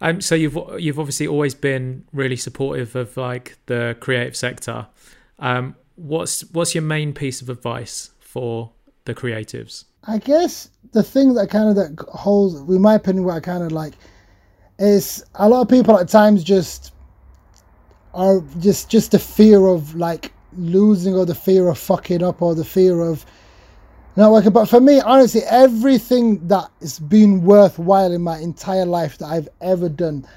Um, so you've you've obviously always been really supportive of like the creative sector. Um, what's what's your main piece of advice for the creatives? I guess the thing that kind of that holds, in my opinion, what I kind of like is a lot of people at times just are just just the fear of like losing or the fear of fucking up or the fear of not working. But for me, honestly, everything that has been worthwhile in my entire life that I've ever done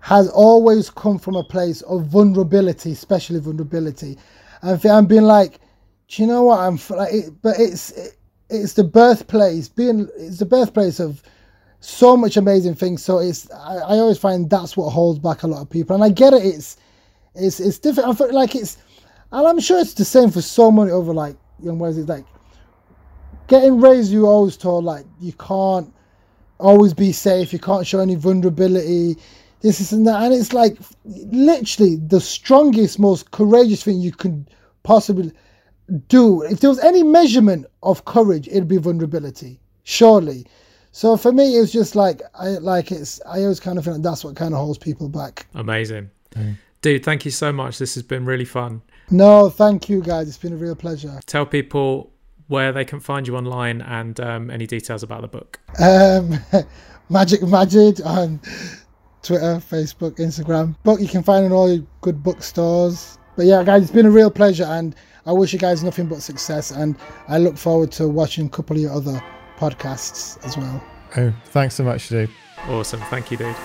has always come from a place of vulnerability, especially vulnerability. And I'm being like, do you know what? I'm like, it, but it's it, it's the birthplace, being it's the birthplace of so much amazing things. So it's I, I always find that's what holds back a lot of people, and I get it. It's it's it's different. I feel like it's, and I'm sure it's the same for so many other like young boys. It's like getting raised. You always told like you can't always be safe. You can't show any vulnerability. This is and that, and it's like literally the strongest, most courageous thing you can possibly do. If there was any measurement of courage, it'd be vulnerability, surely. So for me, it's just like I like it's. I always kind of feel like that's what kind of holds people back. Amazing. Mm. Dude, thank you so much. This has been really fun. No, thank you guys. It's been a real pleasure. Tell people where they can find you online and um, any details about the book. Um, Magic Magid on Twitter, Facebook, Instagram. Book you can find in all your good bookstores. But yeah, guys, it's been a real pleasure, and I wish you guys nothing but success. And I look forward to watching a couple of your other podcasts as well. Oh, thanks so much, dude. Awesome. Thank you, dude.